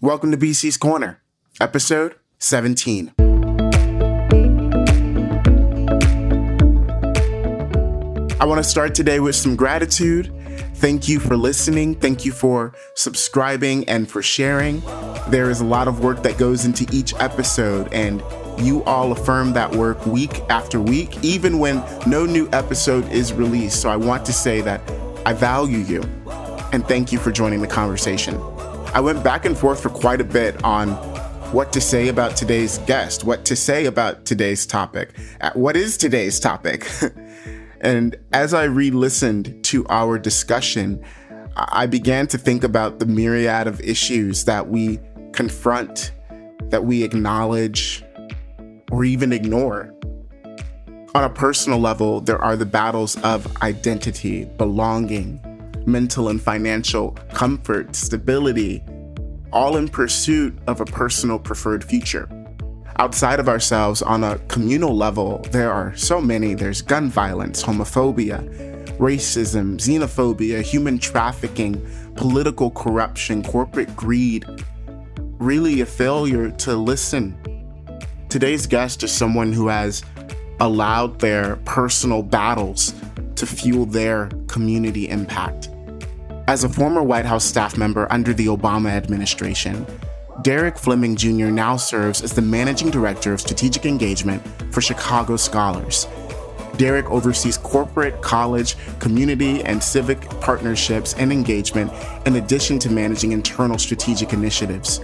Welcome to BC's Corner, episode 17. I want to start today with some gratitude. Thank you for listening. Thank you for subscribing and for sharing. There is a lot of work that goes into each episode, and you all affirm that work week after week, even when no new episode is released. So I want to say that I value you and thank you for joining the conversation. I went back and forth for quite a bit on what to say about today's guest, what to say about today's topic. What is today's topic? and as I re listened to our discussion, I began to think about the myriad of issues that we confront, that we acknowledge, or even ignore. On a personal level, there are the battles of identity, belonging, mental and financial comfort, stability, all in pursuit of a personal preferred future. Outside of ourselves, on a communal level, there are so many. There's gun violence, homophobia, racism, xenophobia, human trafficking, political corruption, corporate greed. Really, a failure to listen. Today's guest is someone who has allowed their personal battles to fuel their community impact. As a former White House staff member under the Obama administration, Derrick Fleming Jr. now serves as the Managing Director of Strategic Engagement for Chicago Scholars. Derrick oversees corporate, college, community, and civic partnerships and engagement, in addition to managing internal strategic initiatives.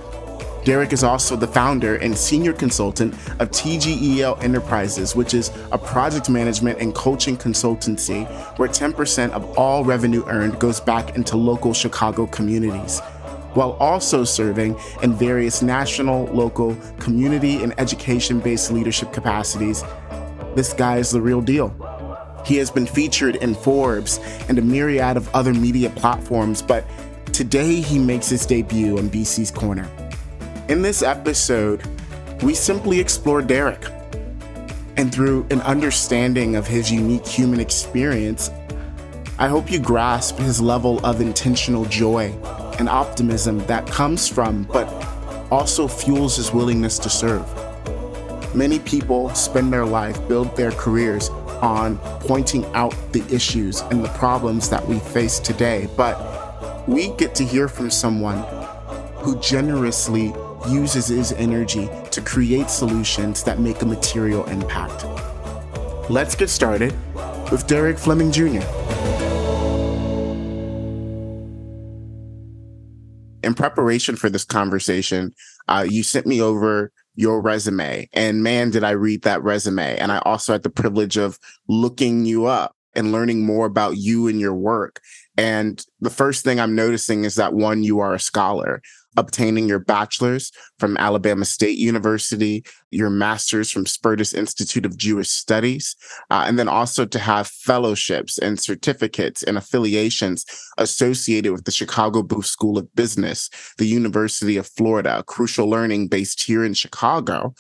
Derrick is also the founder and senior consultant of TGEL Enterprises, which is a project management and coaching consultancy where 10% of all revenue earned goes back into local Chicago communities, while also serving in various national, local, community, and education based leadership capacities. This guy is the real deal. He has been featured in Forbes and a myriad of other media platforms, but today he makes his debut on BC's Corner. In this episode, we simply explore Derrick. And through an understanding of his unique human experience, I hope you grasp his level of intentional joy and optimism that comes from, but also fuels his willingness to serve. Many people spend their life, build their careers on pointing out the issues and the problems that we face today, but we get to hear from someone who generously uses his energy to create solutions that make a material impact. Let's get started with Derrick Fleming Jr. In preparation for this conversation, uh, you sent me over your resume, and man, did I read that resume. And I also had the privilege of looking you up and learning more about you and your work. And the first thing I'm noticing is that one, you are a scholar obtaining your bachelor's from Alabama State University, your master's from Spertus Institute of Jewish Studies, uh, and then also to have fellowships and certificates and affiliations associated with the Chicago Booth School of Business, the University of Florida, crucial learning based here in Chicago.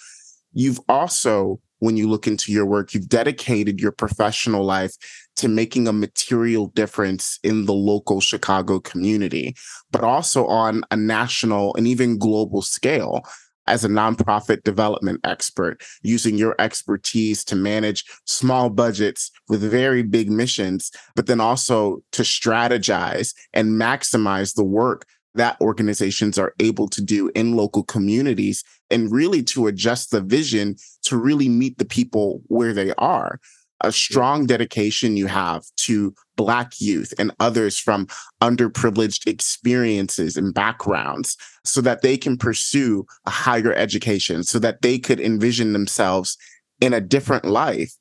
You've also when you look into your work, you've dedicated your professional life to making a material difference in the local Chicago community, but also on a national and even global scale as a nonprofit development expert, using your expertise to manage small budgets with very big missions, but then also to strategize and maximize the work that organizations are able to do in local communities and really to adjust the vision to really meet the people where they are. A strong dedication you have to Black youth and others from underprivileged experiences and backgrounds so that they can pursue a higher education, so that they could envision themselves in a different life.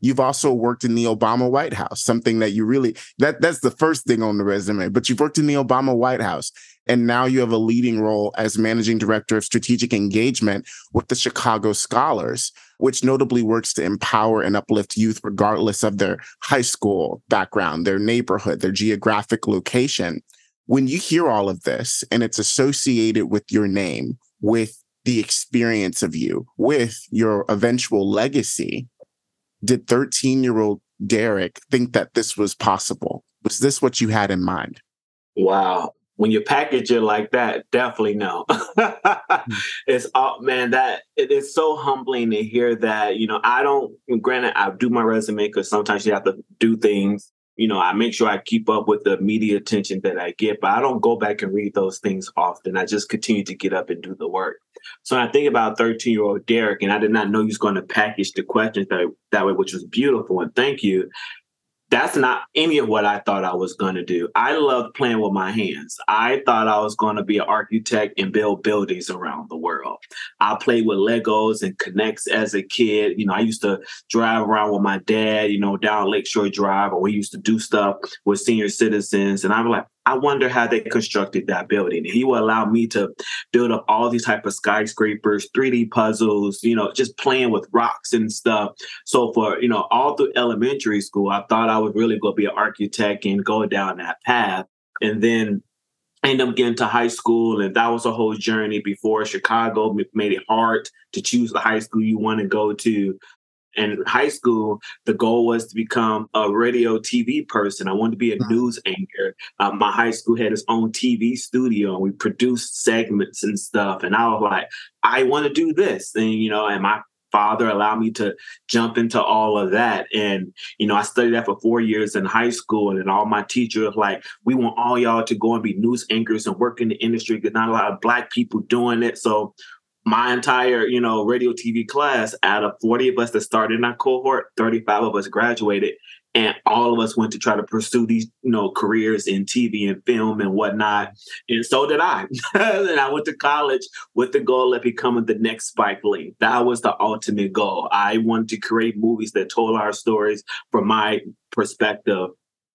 You've also worked in the Obama White House, something that you really that that's the first thing on the resume, but you've worked in the Obama White House and now you have a leading role as managing director of strategic engagement with the Chicago Scholars, which notably works to empower and uplift youth regardless of their high school background, their neighborhood, their geographic location. When you hear all of this and it's associated with your name, with the experience of you, with your eventual legacy, did 13 year old Derrick think that this was possible? Was this what you had in mind? Wow. When you package it like that, definitely no. It's all man, that it is so humbling to hear that. You know, I don't granted I do my resume because sometimes you have to do things. You know, I make sure I keep up with the media attention that I get, but I don't go back and read those things often. I just continue to get up and do the work. So I think about 13 year old Derrick, and I did not know he was going to package the questions that, that way, which was beautiful. And thank you that's not any of what I thought I was going to do. I loved playing with my hands. I thought I was going to be an architect and build buildings around the world. I played with Legos and K'NEX as a kid. You know, I used to drive around with my dad, you know, down Lakeshore Drive, or we used to do stuff with senior citizens. And I'm like, I wonder how they constructed that building. He will allow me to build up all these type of skyscrapers, 3D puzzles, you know, just playing with rocks and stuff. So for, you know, all through elementary school, I thought I would really go be an architect and go down that path. And then end up getting to high school and that was a whole journey before chicago made it hard to choose the high school you want to go to in high school, the goal was to become a radio TV person. I wanted to be a news anchor. Um, my high school had its own TV studio, and we produced segments and stuff. And I was like, I want to do this, and you know, and my father allowed me to jump into all of that. And, you know, I studied that for four years in high school. And all my teachers like, we want all y'all to go and be news anchors and work in the industry because not a lot of black people doing it. So my entire, you know, radio TV class, out of 40 of us that started in our cohort, 35 of us graduated. And all of us went to try to pursue these, you know, careers in TV and film and whatnot. And so did I. and I went to college with the goal of becoming the next Spike Lee. That was the ultimate goal. I wanted to create movies that told our stories from my perspective.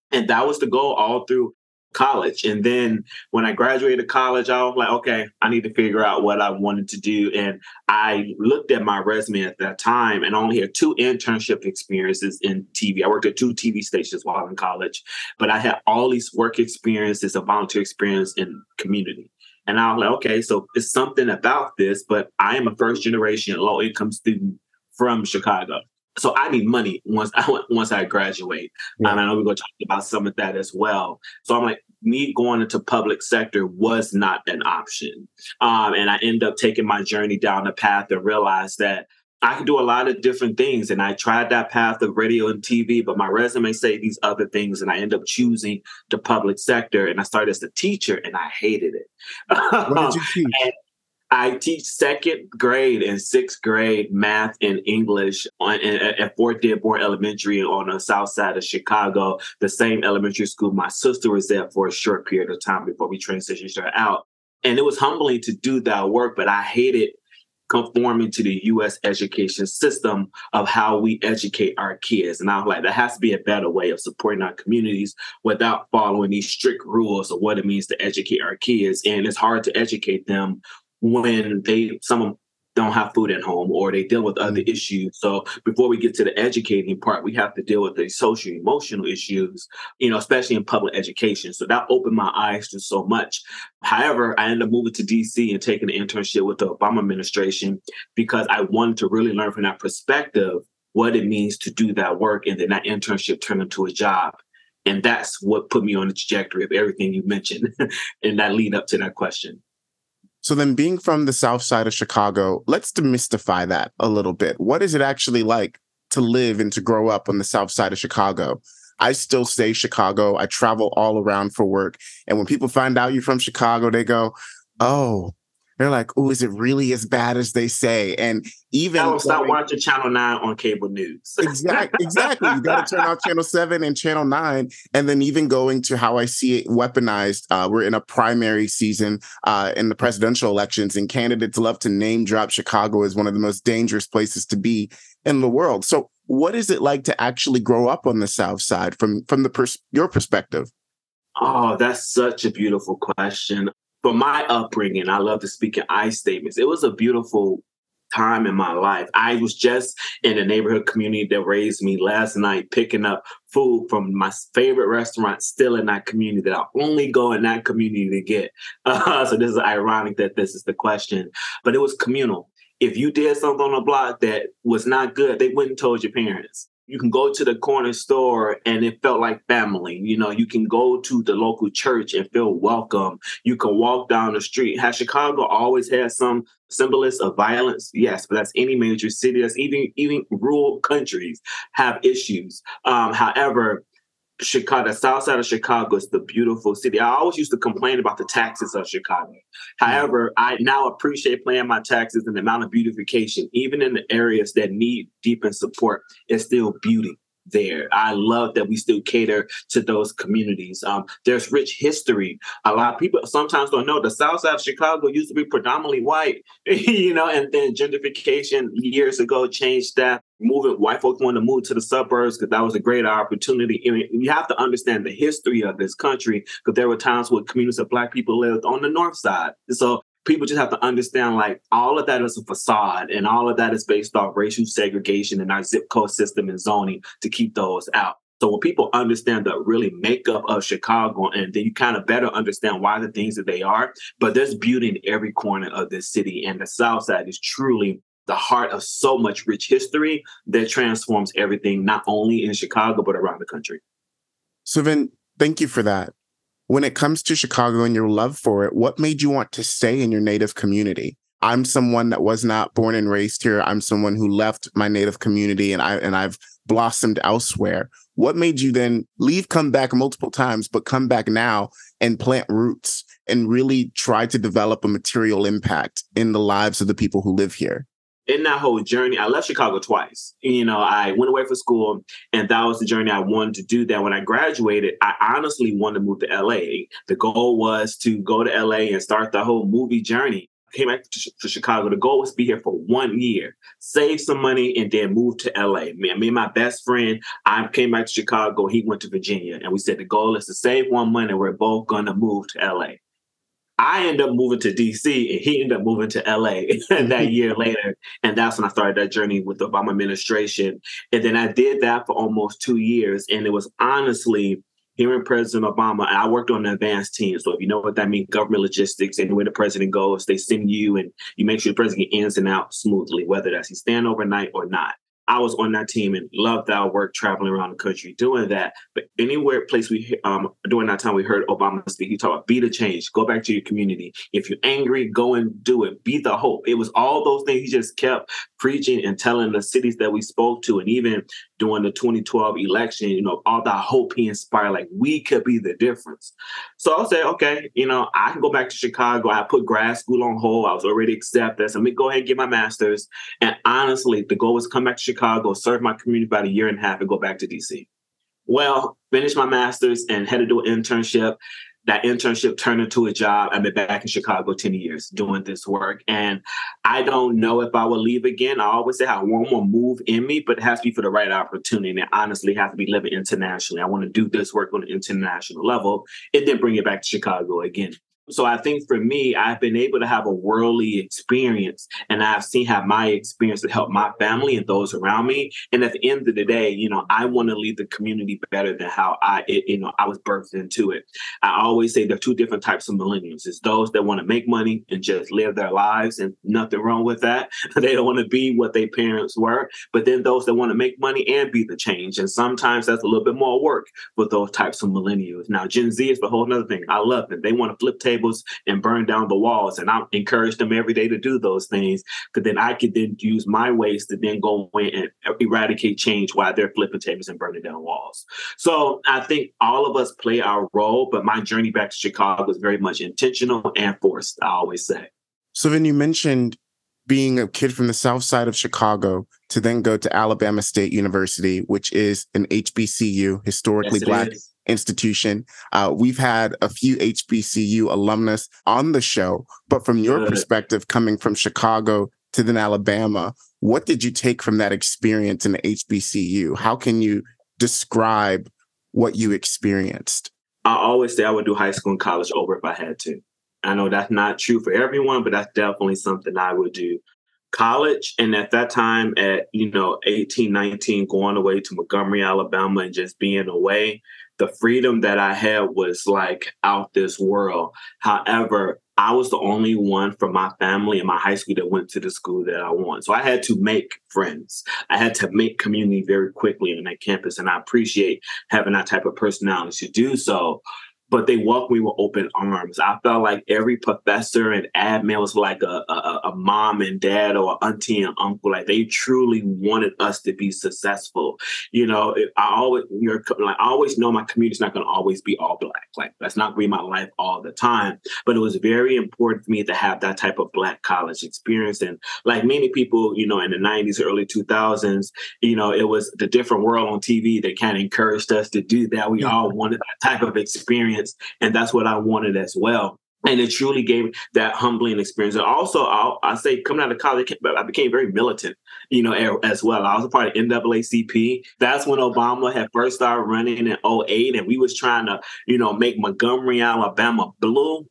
And that was the goal all through college. And then when I graduated college, I was like, okay, I need to figure out what I wanted to do. And I looked at my resume at that time and only had two internship experiences in TV. I worked at two TV stations while in college, but I had all these work experiences, a volunteer experience in community. And I was like, okay, so it's something about this, but I am a first generation low income student from Chicago so I need money once I once I graduate. Yeah. And I know we're going to talk about some of that as well. So I'm like, me going into public sector was not an option. Um, and I end up taking my journey down the path and realized that I can do a lot of different things. And I tried that path of radio and TV, but my resume say these other things. And I end up choosing the public sector. And I started as a teacher and I hated it. What did you teach? I teach second grade and sixth grade math and English on, at Fort Dearborn Elementary on the south side of Chicago, the same elementary school my sister was at for a short period of time before we transitioned her out. And it was humbling to do that work, but I hated conforming to the US education system of how we educate our kids. And I was like, there has to be a better way of supporting our communities without following these strict rules of what it means to educate our kids. And it's hard to educate them when they some of them don't have food at home or they deal with other mm. issues. So before we get to the educating part, we have to deal with the social emotional issues, you know, especially in public education. So that opened my eyes to so much. However, I ended up moving to DC and taking an internship with the Obama administration because I wanted to really learn from that perspective what it means to do that work. And then that internship turned into a job. And that's what put me on the trajectory of everything you mentioned and that lead up to that question. So then being from the south side of Chicago, let's demystify that a little bit. What is it actually like to live and to grow up on the south side of Chicago? I still stay Chicago. I travel all around for work. And when people find out you're from Chicago, they go, "Oh, they're like, oh, is it really as bad as they say? And even I will stop watching Channel Nine on cable news. exactly, exactly. You got to turn off Channel Seven and Channel Nine, and then even going to how I see it weaponized. Uh, we're in a primary season uh, in the presidential elections, and candidates love to name drop Chicago as one of the most dangerous places to be in the world. So, what is it like to actually grow up on the South Side from from the pers- your perspective? Oh, that's such a beautiful question for my upbringing, I love to speak in I statements. It was a beautiful time in my life. I was just in a neighborhood community that raised me last night, picking up food from my favorite restaurant still in that community that I only go in that community to get. Uh, so this is ironic that this is the question, but it was communal. If you did something on the block that was not good, they wouldn't told your parents. You can go to the corner store and it felt like family. You know, you can go to the local church and feel welcome. You can walk down the street. Has Chicago always had some semblance of violence? Yes, but that's any major city. That's even even rural countries have issues. Um, however, Chicago, the south side of Chicago is the beautiful city. I always used to complain about the taxes of Chicago. However, I now appreciate paying my taxes and the amount of beautification, even in the areas that need deep and support, it's still beauty there. I love that we still cater to those communities. Um, there's rich history. A lot of people sometimes don't know the South Side of Chicago used to be predominantly white, you know, and then gentrification years ago changed that. Moving white folks wanted to move to the suburbs because that was a great opportunity. I mean, you have to understand the history of this country because there were times where communities of black people lived on the north side. So people just have to understand like all of that is a facade and all of that is based off racial segregation and our zip code system and zoning to keep those out. So when people understand the really makeup of Chicago, and then you kind of better understand why the things that they are, but there's beauty in every corner of this city. And the South Side is truly the heart of so much rich history that transforms everything, not only in Chicago, but around the country. So Vin, thank you for that when it comes to Chicago and your love for it, what made you want to stay in your native community? I'm someone that was not born and raised here. I'm someone who left my native community and I and I've blossomed elsewhere. What made you then leave, come back multiple times, but come back now and plant roots and really try to develop a material impact in the lives of the people who live here? In that whole journey, I left Chicago twice. You know, I went away for school, and that was the journey I wanted to do. That when I graduated, I honestly wanted to move to LA. The goal was to go to LA and start the whole movie journey. Came back to, to Chicago. The goal was to be here for one year, save some money, and then move to LA. Me, me and my best friend, I came back to Chicago. He went to Virginia, and we said the goal is to save one money. We're both gonna move to LA. I ended up moving to DC and he ended up moving to LA that year later. And that's when I started that journey with the Obama administration. And then I did that for almost two years. And it was honestly hearing President Obama, and I worked on the advanced team. So if you know what that means, government logistics and where the president goes, they send you and you make sure the president ins and out smoothly, whether that's he stand overnight or not. I was on that team and loved our work traveling around the country doing that. But anywhere place we um during that time we heard Obama speak, he talked about be the change, go back to your community. If you're angry, go and do it. Be the hope. It was all those things he just kept preaching and telling the cities that we spoke to, and even during the 2012 election, you know, all that hope he inspired, like we could be the difference. So I'll say, okay, you know, I can go back to Chicago. I put grad school on hold. I was already accepted. So let me go ahead and get my master's. And honestly, the goal was come back to Chicago, serve my community about a year and a half, and go back to DC. Well, finished my master's and had to an internship that internship turned into a job. I've been back in Chicago 10 years doing this work. And I don't know if I will leave again. I always say I one more move in me, but it has to be for the right opportunity. And it honestly has to be living internationally. I want to do this work on an international level and then bring it back to Chicago again. So I think for me, I've been able to have a worldly experience and I've seen how my experience to help my family and those around me. And at the end of the day, you know, I want to leave the community better than how I, it, you know, I was birthed into it. I always say there are two different types of millennials. It's those that want to make money and just live their lives and nothing wrong with that. they don't want to be what their parents were. But then those that want to make money and be the change. And sometimes that's a little bit more work for those types of millennials. Now, Gen Z is a whole other thing. I love them. They want to flip tables tables and burn down the walls. And I encourage them every day to do those things because then I could then use my ways to then go in and eradicate change while they're flipping tables and burning down walls. So I think all of us play our role, but my journey back to Chicago was very much intentional and forced, I always say. So then you mentioned being a kid from the south side of Chicago to then go to Alabama State University, which is an HBCU, historically yes, black is institution. Uh, we've had a few HBCU alumnus on the show, but from your Good. perspective, coming from Chicago to then Alabama, what did you take from that experience in the HBCU? How can you describe what you experienced? I always say I would do high school and college over if I had to. I know that's not true for everyone, but that's definitely something I would do. College, and at that time, at you know 18, 19, going away to Montgomery, Alabama, and just being away, the freedom that I had was like out this world. However, I was the only one from my family and my high school that went to the school that I want. So I had to make friends. I had to make community very quickly on that campus. And I appreciate having that type of personality to do so but they welcomed me with open arms. I felt like every professor and admin was like a, a, a mom and dad or auntie and uncle. Like they truly wanted us to be successful. You know, I always you're like I always know my community's not going to always be all black. Like that's not going to be my life all the time. But it was very important for me to have that type of black college experience. And like many people, you know, in the '90s, early 2000s, you know, it was the different world on TV that kind of encouraged us to do that. We all wanted that type of experience experience. And that's what I wanted as well. And it truly gave that humbling experience. And also, I'll, I say, coming out of college, I became very militant, you know, as well. I was a part of NAACP. That's when Obama had first started running in 08, and we was trying to, you know, make Montgomery, Alabama blue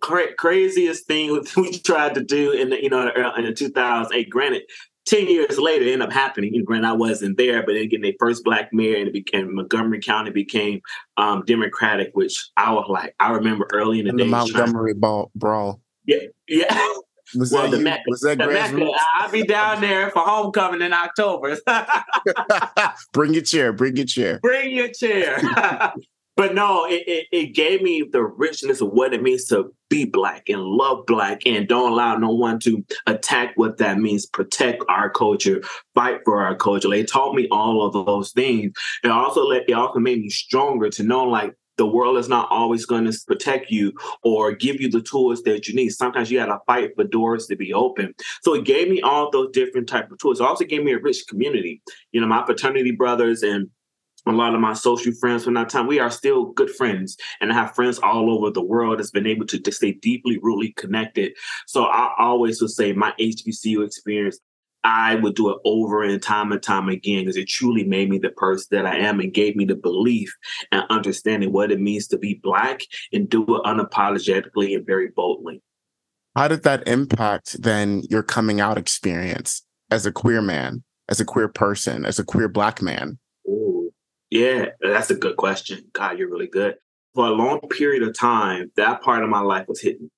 cra- craziest thing we tried to do in the you know in the uh, 2008 granted 10 years later, it ended up happening. And granted, I wasn't there, but then again, their first black mayor and it became Montgomery County became um, Democratic, which I was like, I remember early in the, day. The Montgomery ball, brawl. Yeah. Yeah. Was well, that the Mecca, was that the I'll be down there for homecoming in October. bring your chair. Bring your chair. Bring your chair. But no, it, it, it, gave me the richness of what it means to be black and love black and don't allow no one to attack what that means, protect our culture, fight for our culture. They taught me all of those things. It also let it also made me stronger to know like the world is not always going to protect you or give you the tools that you need. Sometimes you got to fight for doors to be open. So it gave me all those different type of tools. It also gave me a rich community. You know, my fraternity brothers and a lot of my social friends from that time, we are still good friends. And I have friends all over the world that's been able to, to stay deeply, really connected. So I always would say my HBCU experience, I would do it over and time and time again because it truly made me the person that I am and gave me the belief and understanding what it means to be Black and do it unapologetically and very boldly. How did that impact then your coming out experience as a queer man, as a queer person, as a queer Black man? Yeah, that's a good question. God, you're really good. For a long period of time, that part of my life was hidden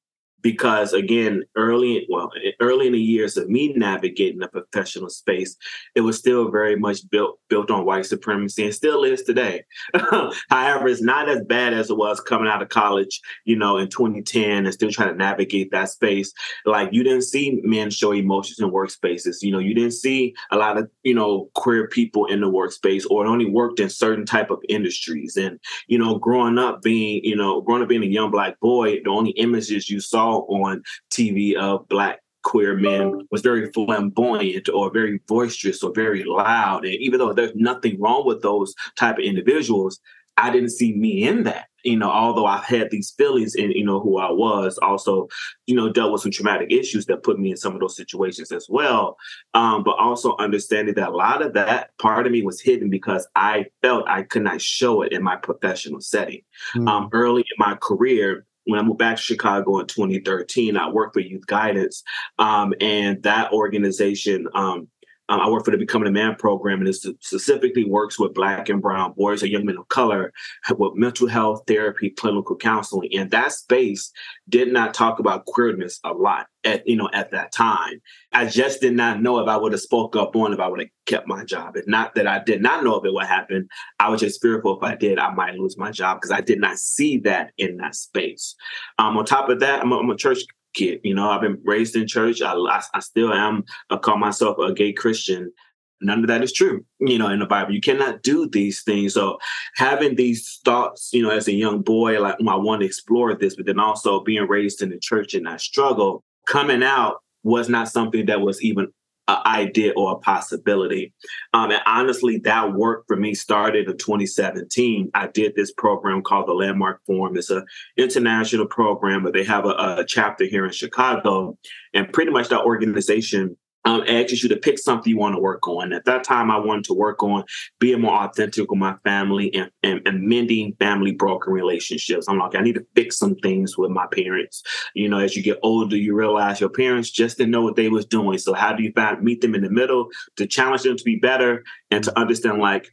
because again early well early in the years of me navigating the professional space it was still very much built built on white supremacy and still is today. However it's not as bad as it was coming out of college you know in 2010 and still trying to navigate that space. Like you didn't see men show emotions in workspaces. You know you didn't see a lot of you know queer people in the workspace or it only worked in certain type of industries. And you know growing up being you know growing up being a young black boy the only images you saw on TV of black queer men was very flamboyant or very boisterous or very loud. And even though there's nothing wrong with those type of individuals, I didn't see me in that. You know, although I've had these feelings in, you know, who I was, also, you know, dealt with some traumatic issues that put me in some of those situations as well. Um, but also understanding that a lot of that part of me was hidden because I felt I could not show it in my professional setting. Mm. Um, early in my career, when I moved back to Chicago in 2013, I worked for Youth Guidance, um, and that organization. Um, um, I work for the Becoming a Man program, and it specifically works with Black and Brown boys or young men of color with mental health therapy, clinical counseling. And that space did not talk about queerness a lot at you know at that time. I just did not know if I would have spoke up on if I would have kept my job. It's not that I did not know if it would happen. I was just fearful if I did, I might lose my job because I did not see that in that space. Um, on top of that, I'm a, I'm a church kid. You know, I've been raised in church. I, I, I still am. I call myself a gay Christian. None of that is true, you know, in the Bible. You cannot do these things. So having these thoughts, you know, as a young boy, like oh, I want to explore this, but then also being raised in the church and that struggle, coming out was not something that was even an idea or a possibility. Um, and honestly, that work for me started in 2017. I did this program called the Landmark Forum. It's an international program, but they have a, a chapter here in Chicago. And pretty much that organization um, asks you to pick something you want to work on. At that time, I wanted to work on being more authentic with my family and, and, and, mending family broken relationships. I'm like, I need to fix some things with my parents. You know, as you get older, you realize your parents just didn't know what they was doing. So how do you find meet them in the middle to challenge them to be better and to understand like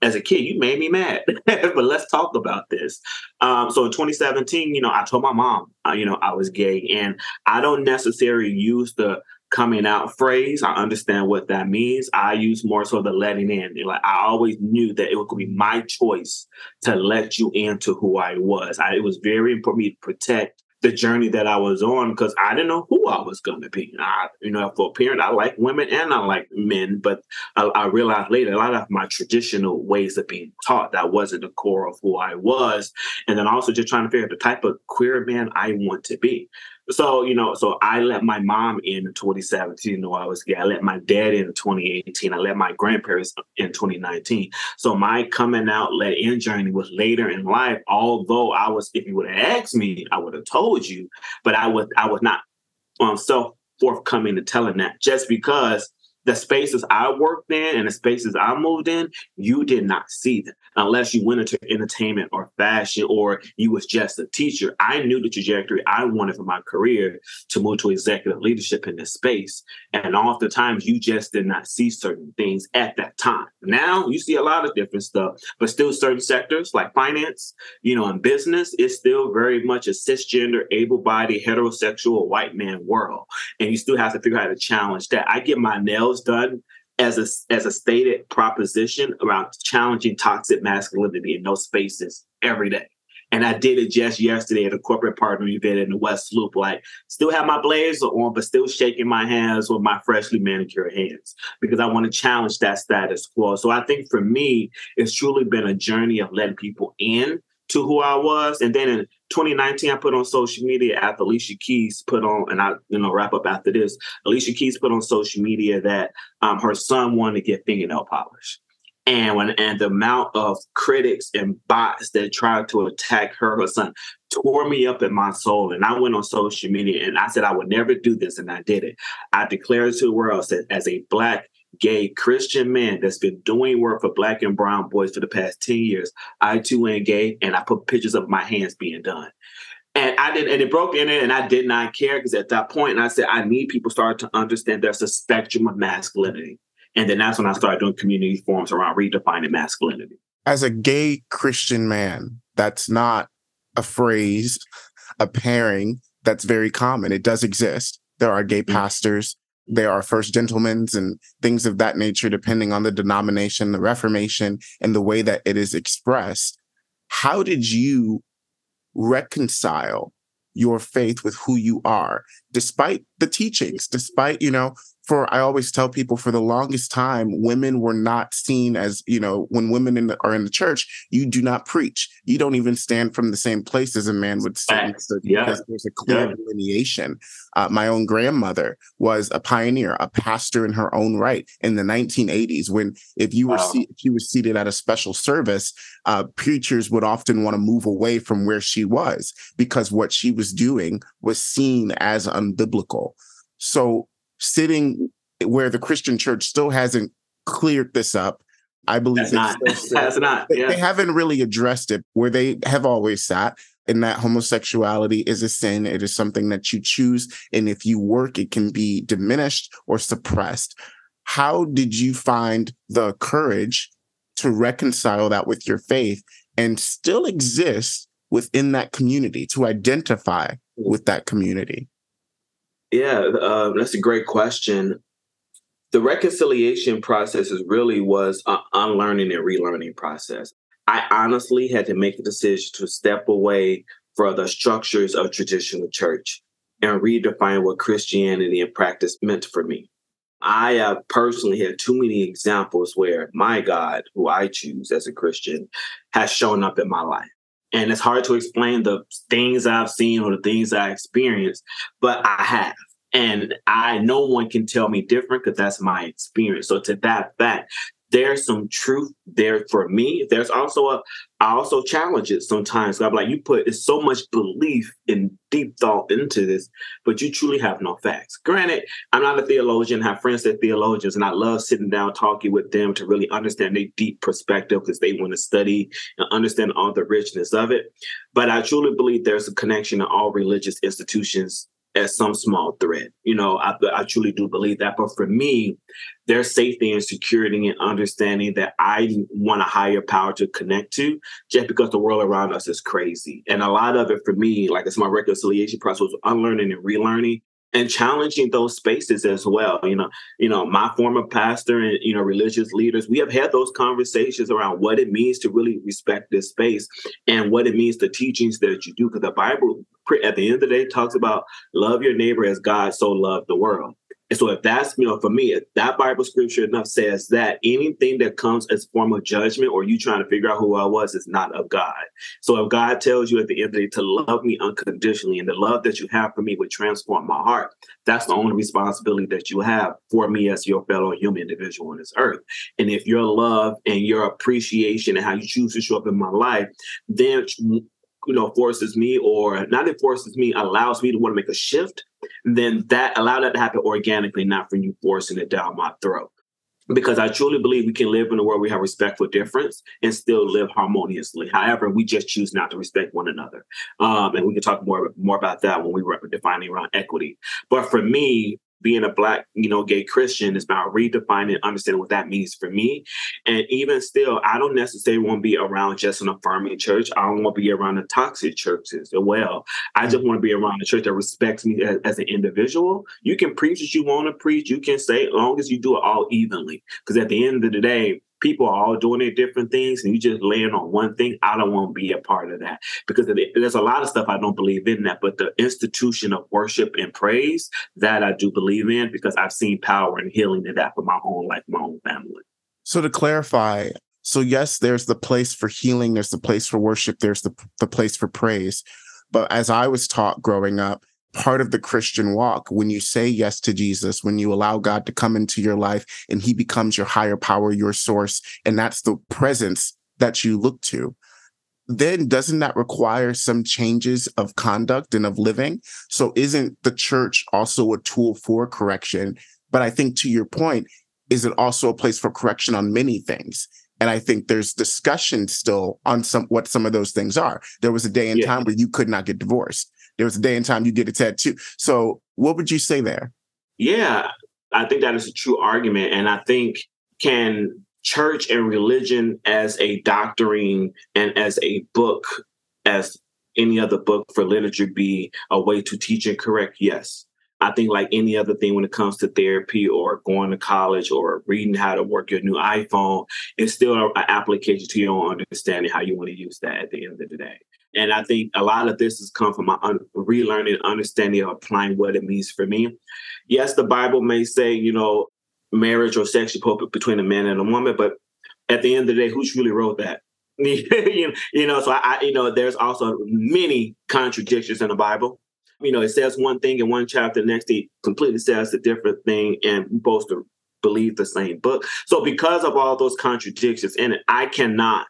as a kid, you made me mad, but let's talk about this. Um, so in 2017, you know, I told my mom, uh, you know, I was gay, and I don't necessarily use the coming out phrase. I understand what that means. I use more so the letting in. Like I always knew that it would be my choice to let you into who I was. I, it was very important to protect the journey that I was on because I didn't know who I was going to be. I, you know, for a parent, I like women and I like men, but I, I, realized later a lot of my traditional ways of being taught that wasn't the core of who I was, and then also just trying to figure out the type of queer man I want to be. So, you know, so I let my mom in in 2017 know I was gay. I let my dad in in 2018. I let my grandparents in 2019. So my coming out let in journey was later in life. Although I was, if you would have asked me, I would have told you, but I was I was not um self forthcoming to telling that just because the spaces I worked in and the spaces I moved in, you did not see them unless you went into entertainment or fashion or you was just a teacher. I knew the trajectory I wanted for my career to move to executive leadership in this space. And oftentimes you just did not see certain things at that time. Now you see a lot of different stuff, but still certain sectors like finance, you know, and business is still very much a cisgender, able-bodied, heterosexual white man world. And you still have to figure out how to challenge that. I get my nails done as a as a stated proposition around challenging toxic masculinity in those spaces every day. And I did it just yesterday at a corporate partner event in the West Loop. Like, still have my blazer on, but still shaking my hands with my freshly manicured hands because I want to challenge that status quo. So I think for me, it's truly been a journey of letting people in to who I was. And then 2019, I put on social media after Alicia Keys put on, and I, you know, wrap up after this. Alicia Keys put on social media that um, her son wanted to get fingernail polish. And when and the amount of critics and bots that tried to attack her, her son, tore me up in my soul. And I went on social media and I said I would never do this, and I did it. I declared to the world that as a black gay Christian man that's been doing work for black and brown boys for the past 10 years. I too am gay and I put pictures of my hands being done. And I did, and it broke in it, and I did not care because at that point, and I said, I need people start to understand there's a spectrum of masculinity. And then that's when I started doing community forums around redefining masculinity. As a gay Christian man, that's not a phrase, a pairing that's very common. It does exist. There are gay mm-hmm. pastors, there are first gentlemen's and things of that nature, depending on the denomination, the Reformation, and the way that it is expressed. How did you reconcile your faith with who you are, despite the teachings, despite, you know, for I always tell people for the longest time, women were not seen as, you know, when women in the, are in the church, you do not preach. You don't even stand from the same place as a man would stand yeah. because there's a clear yeah. delineation. Uh, my own grandmother was a pioneer, a pastor in her own right in the 1980s. When if you were wow. se- if she was seated at a special service, uh, preachers would often want to move away from where she was because what she was doing was seen as unbiblical. So sitting where the Christian church still hasn't cleared this up. I believe that's not. that's not. Yeah. They, they haven't really addressed it where they have always sat in that homosexuality is a sin. It is something that you choose. And if you work, it can be diminished or suppressed. How did you find the courage to reconcile that with your faith and still exist within that community, to identify mm. with that community? Yeah, um, that's a great question. The reconciliation process is really was an unlearning and relearning process. I honestly had to make a decision to step away from the structures of traditional church and redefine what Christianity and practice meant for me. I have personally had too many examples where my God, who I choose as a Christian, has shown up in my life. And it's hard to explain the things I've seen or the things I experienced, but I have. And I no one can tell me different because that's my experience. So to that fact, there's some truth there for me. There's also a I also challenge it sometimes. I'm like, you put it's so much belief and deep thought into this, but you truly have no facts. Granted, I'm not a theologian, I have friends that are theologians, and I love sitting down talking with them to really understand their deep perspective because they want to study and understand all the richness of it. But I truly believe there's a connection to all religious institutions as some small threat. You know, I, I truly do believe that. But for me, there's safety and security and understanding that I want a higher power to connect to just because the world around us is crazy. And a lot of it for me, like it's my reconciliation process was unlearning and relearning and challenging those spaces as well. You know, you know, my former pastor and you know religious leaders, we have had those conversations around what it means to really respect this space and what it means the teachings that you do. Because the Bible, at the end of the day, talks about love your neighbor as God so loved the world. And so if that's, you know, for me, if that Bible scripture enough says that anything that comes as form of judgment or you trying to figure out who I was is not of God. So if God tells you at the end of the day to love me unconditionally and the love that you have for me would transform my heart, that's the only responsibility that you have for me as your fellow human individual on this earth. And if your love and your appreciation and how you choose to show up in my life, then you know forces me or not it forces me allows me to want to make a shift then that allow that to happen organically not from you forcing it down my throat because I truly believe we can live in a world we have respect for difference and still live harmoniously. However, we just choose not to respect one another, um, and we can talk more more about that when we were defining around equity. But for me, being a black, you know, gay Christian is about redefining and understanding what that means for me. And even still, I don't necessarily want to be around just an affirming church. I don't want to be around the toxic churches as well. I just want to be around a church that respects me as, as, an individual. You can preach what you want to preach. You can say, as long as you do it all evenly. Because at the end of the day, people are all doing their different things and you just laying on one thing i don't want to be a part of that. Because there's a lot of stuff i don't believe in that but the institution of worship and praise that i do believe in because i've seen power and healing in that for my own life my own family. So to clarify so yes there's the place for healing there's the place for worship there's the, the place for praise. But as i was taught growing up part of the Christian walk. When you say yes to Jesus, when you allow God to come into your life and he becomes your higher power, your source, and that's the presence that you look to, then doesn't that require some changes of conduct and of living? So isn't the church also a tool for correction? But I think to your point, is it also a place for correction on many things? And I think there's discussion still on some what some of those things are. There was a day and yeah. time where you could not get divorced. There was a day and time you did a tattoo. So what would you say there? Yeah, I think that is a true argument. And I think can church and religion as a doctrine and as a book, as any other book for literature be a way to teach and correct? Yes. I think like any other thing when it comes to therapy or going to college or reading how to work your new iPhone, it's still an application to your understanding how you want to use that at the end of the day. And I think a lot of this has come from my un- relearning understanding of applying what it means for me. Yes, the Bible may say, you know, marriage or sexual between a man and a woman, but at the end of the day, who's really wrote that? you know, so I, you know, there's also many contradictions in the Bible. You know, it says one thing in one chapter, next it completely says a different thing, and to believe the same book. So because of all those contradictions in it, I cannot,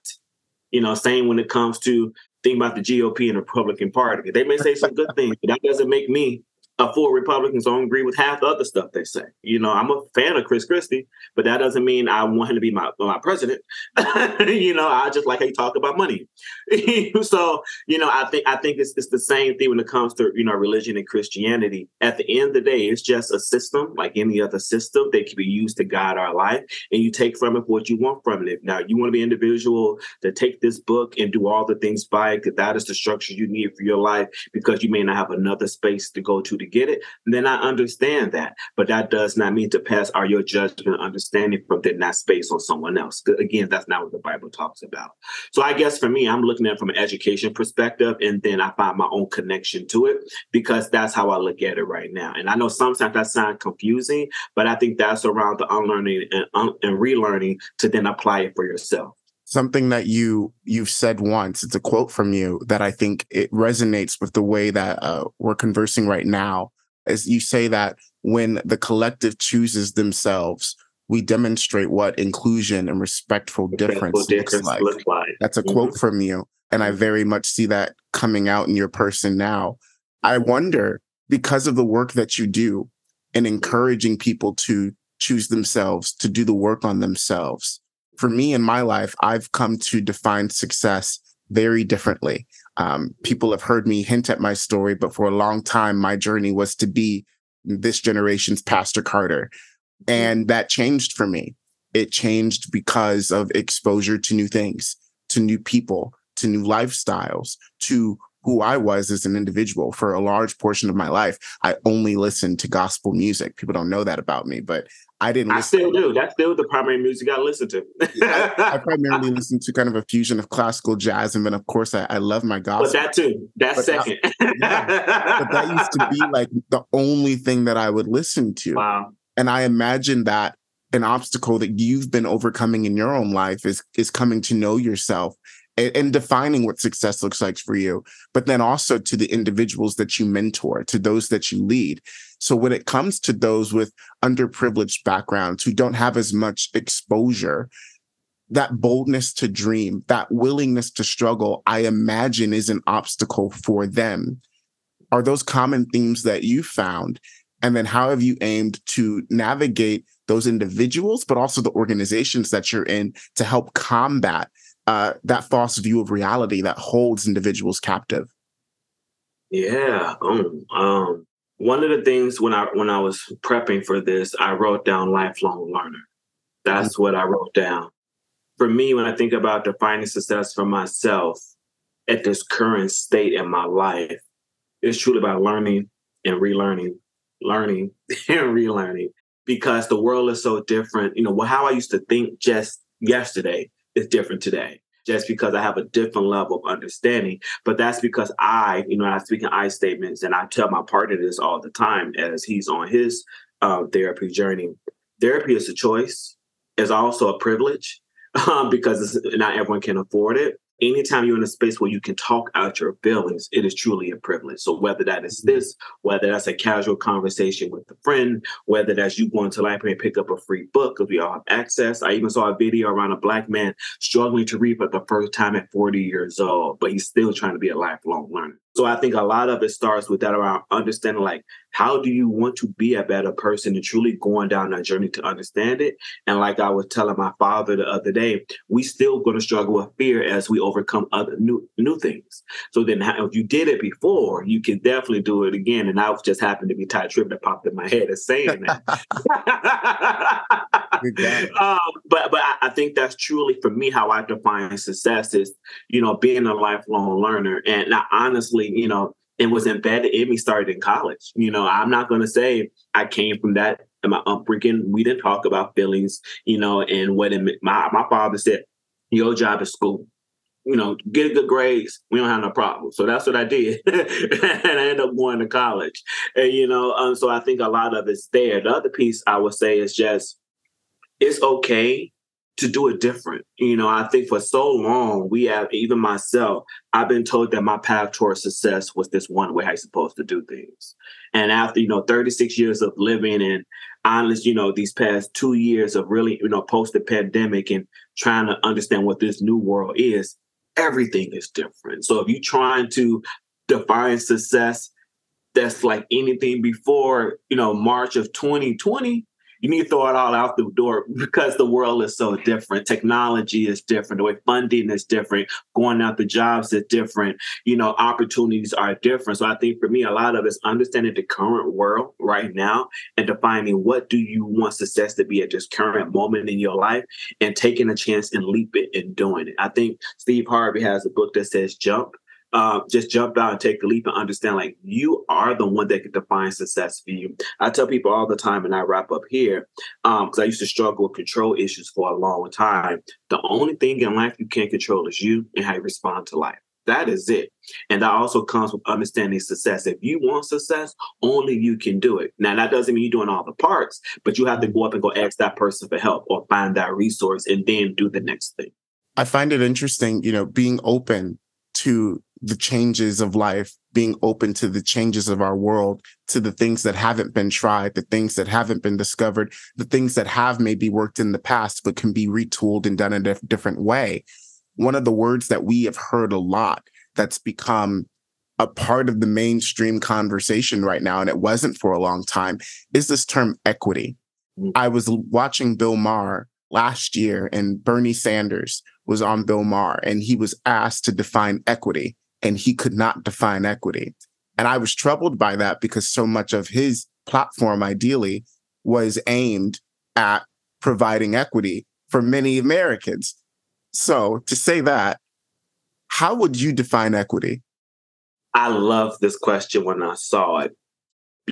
you know, same when it comes to think about the GOP and the Republican Party. They may say some good things, but that doesn't make me a full Republican, so I don't agree with half the other stuff they say. You know, I'm a fan of Chris Christie, but that doesn't mean I want him to be my my president. you know, I just like how you talk about money. so, you know, I think I think it's it's the same thing when it comes to you know religion and Christianity. At the end of the day, it's just a system like any other system that can be used to guide our life, and you take from it what you want from it. Now, you want to be individual to take this book and do all the things by it, because that is the structure you need for your life, because you may not have another space to go to to get it, then I understand that. But that does not mean to pass our your judgment understanding from that space on someone else. Again, that's not what the Bible talks about. So I guess for me, I'm looking at it from an education perspective, and then I find my own connection to it because that's how I look at it right now. And I know sometimes that sounds confusing, but I think that's around the unlearning and, un- and relearning to then apply it for yourself something that you you've said once it's a quote from you that i think it resonates with the way that uh, we're conversing right now as you say that when the collective chooses themselves we demonstrate what inclusion and respectful, difference, difference, looks, like. looks like. That's a mm-hmm. quote from you. And I very much see that coming out in your person now. I wonder, because of the work that you do and encouraging people to choose themselves, to do the work on themselves, for me in my life, I've come to define success very differently. Um, people have heard me hint at my story, but for a long time, my journey was to be this generation's Pastor Carter. And that changed for me. It changed because of exposure to new things, to new people, to new lifestyles, to who I was as an individual. For a large portion of my life, I only listened to gospel music. People don't know that about me, but I didn't. I still do. That's still the primary music I listen to. I, I, primarily listen to kind of a fusion of classical jazz, and then of course I, I love my gospel. But that too. That's but second. That, yeah. But that used to be like the only thing that I would listen to. Wow. And I imagine that an obstacle that you've been overcoming in your own life is is coming to know yourself and, and, defining what success looks like for you, but then also to the individuals that you mentor, to those that you lead. So when it comes to those with underprivileged backgrounds who don't have as much exposure, that boldness to dream, that willingness to struggle, I imagine is an obstacle for them. Are those common themes that you found? And then how have you aimed to navigate those individuals, but also the organizations that you're in to help combat uh, that false view of reality that holds individuals captive? Yeah. Um, um, one of the things when I when I was prepping for this, I wrote down lifelong learner. That's mm-hmm. what I wrote down. For me, when I think about defining success for myself at this current state in my life, it's truly about learning and relearning, learning and relearning, because the world is so different. You know, how I used to think just yesterday is different today just because I have a different level of understanding. But that's because I, you know, I speak in I statements and I tell my partner this all the time as he's on his uh, therapy journey. Therapy is a choice, is also a privilege um, because not everyone can afford it anytime you're in a space where you can talk out your feelings, it is truly a privilege. So whether that is mm-hmm. this, whether that's a casual conversation with a friend, whether that's you going to library and pick up a free book because we all have access. I even saw a video around a black man struggling to read for the first time at 40 years old, but he's still trying to be a lifelong learner. So I think a lot of it starts with that around understanding like how do you want to be a better person and truly going down that journey to understand it. And like I was telling my father the other day, we still going to struggle with fear as we overcome other new new things. So then if you did it before, you can definitely do it again. And I just happened to be tight trip that popped in my head as saying that. um, but but I, think that's truly for me how I define success is, you know, being a lifelong learner. And I, honestly, you know, it was embedded in me started in college. You know, I'm not going to say I came from that in my upbringing. We didn't talk about feelings, you know, and what it, my my father said, your job is school. You know, get good grades. We don't have no problem. So that's what I did, and I ended up going to college. And you know, um, so I think a lot of it's there. The other piece I would say is just it's okay to do it different. You know, I think for so long, we have, even myself, I've been told that my path towards success was this one way I supposed to do things. And after, you know, 36 years of living and honest, you know, these past two years of really, you know, post the pandemic and trying to understand what this new world is, everything is different. So if you're trying to define success that's like anything before, you know, March of 2020, you need to throw it all out the door because the world is so different. Technology is different. The way funding is different. Going out the jobs is different. You know, opportunities are different. So I think for me, a lot of it's understanding the current world right now and defining what do you want success to be at this current moment in your life and taking a chance and leap it and doing it. I think Steve Harvey has a book that says jump uh, just jump out and take the leap and understand like you are the one that can define success for you. I tell people all the time, and I wrap up here because um, I used to struggle with control issues for a long time. The only thing in life you can't control is you and how you respond to life. That is it. And that also comes with understanding success. If you want success, only you can do it. Now, that doesn't mean you're doing all the parts, but you have to go up and go ask that person for help or find that resource and then do the next thing. I find it interesting, you know, being open to the changes of life, being open to the changes of our world, to the things that haven't been tried, the things that haven't been discovered, the things that have maybe worked in the past, but can be retooled and done in a different way. One of the words that we have heard a lot that's become a part of the mainstream conversation right now, and it wasn't for a long time, is this term equity. Mm. I was watching Bill Maher last year, and Bernie Sanders was on Bill Maher, and he was asked to define equity and he could not define equity. And I was troubled by that because so much of his platform, ideally, was aimed at providing equity for many Americans. So to say that, how would you define equity? I love this question when I saw it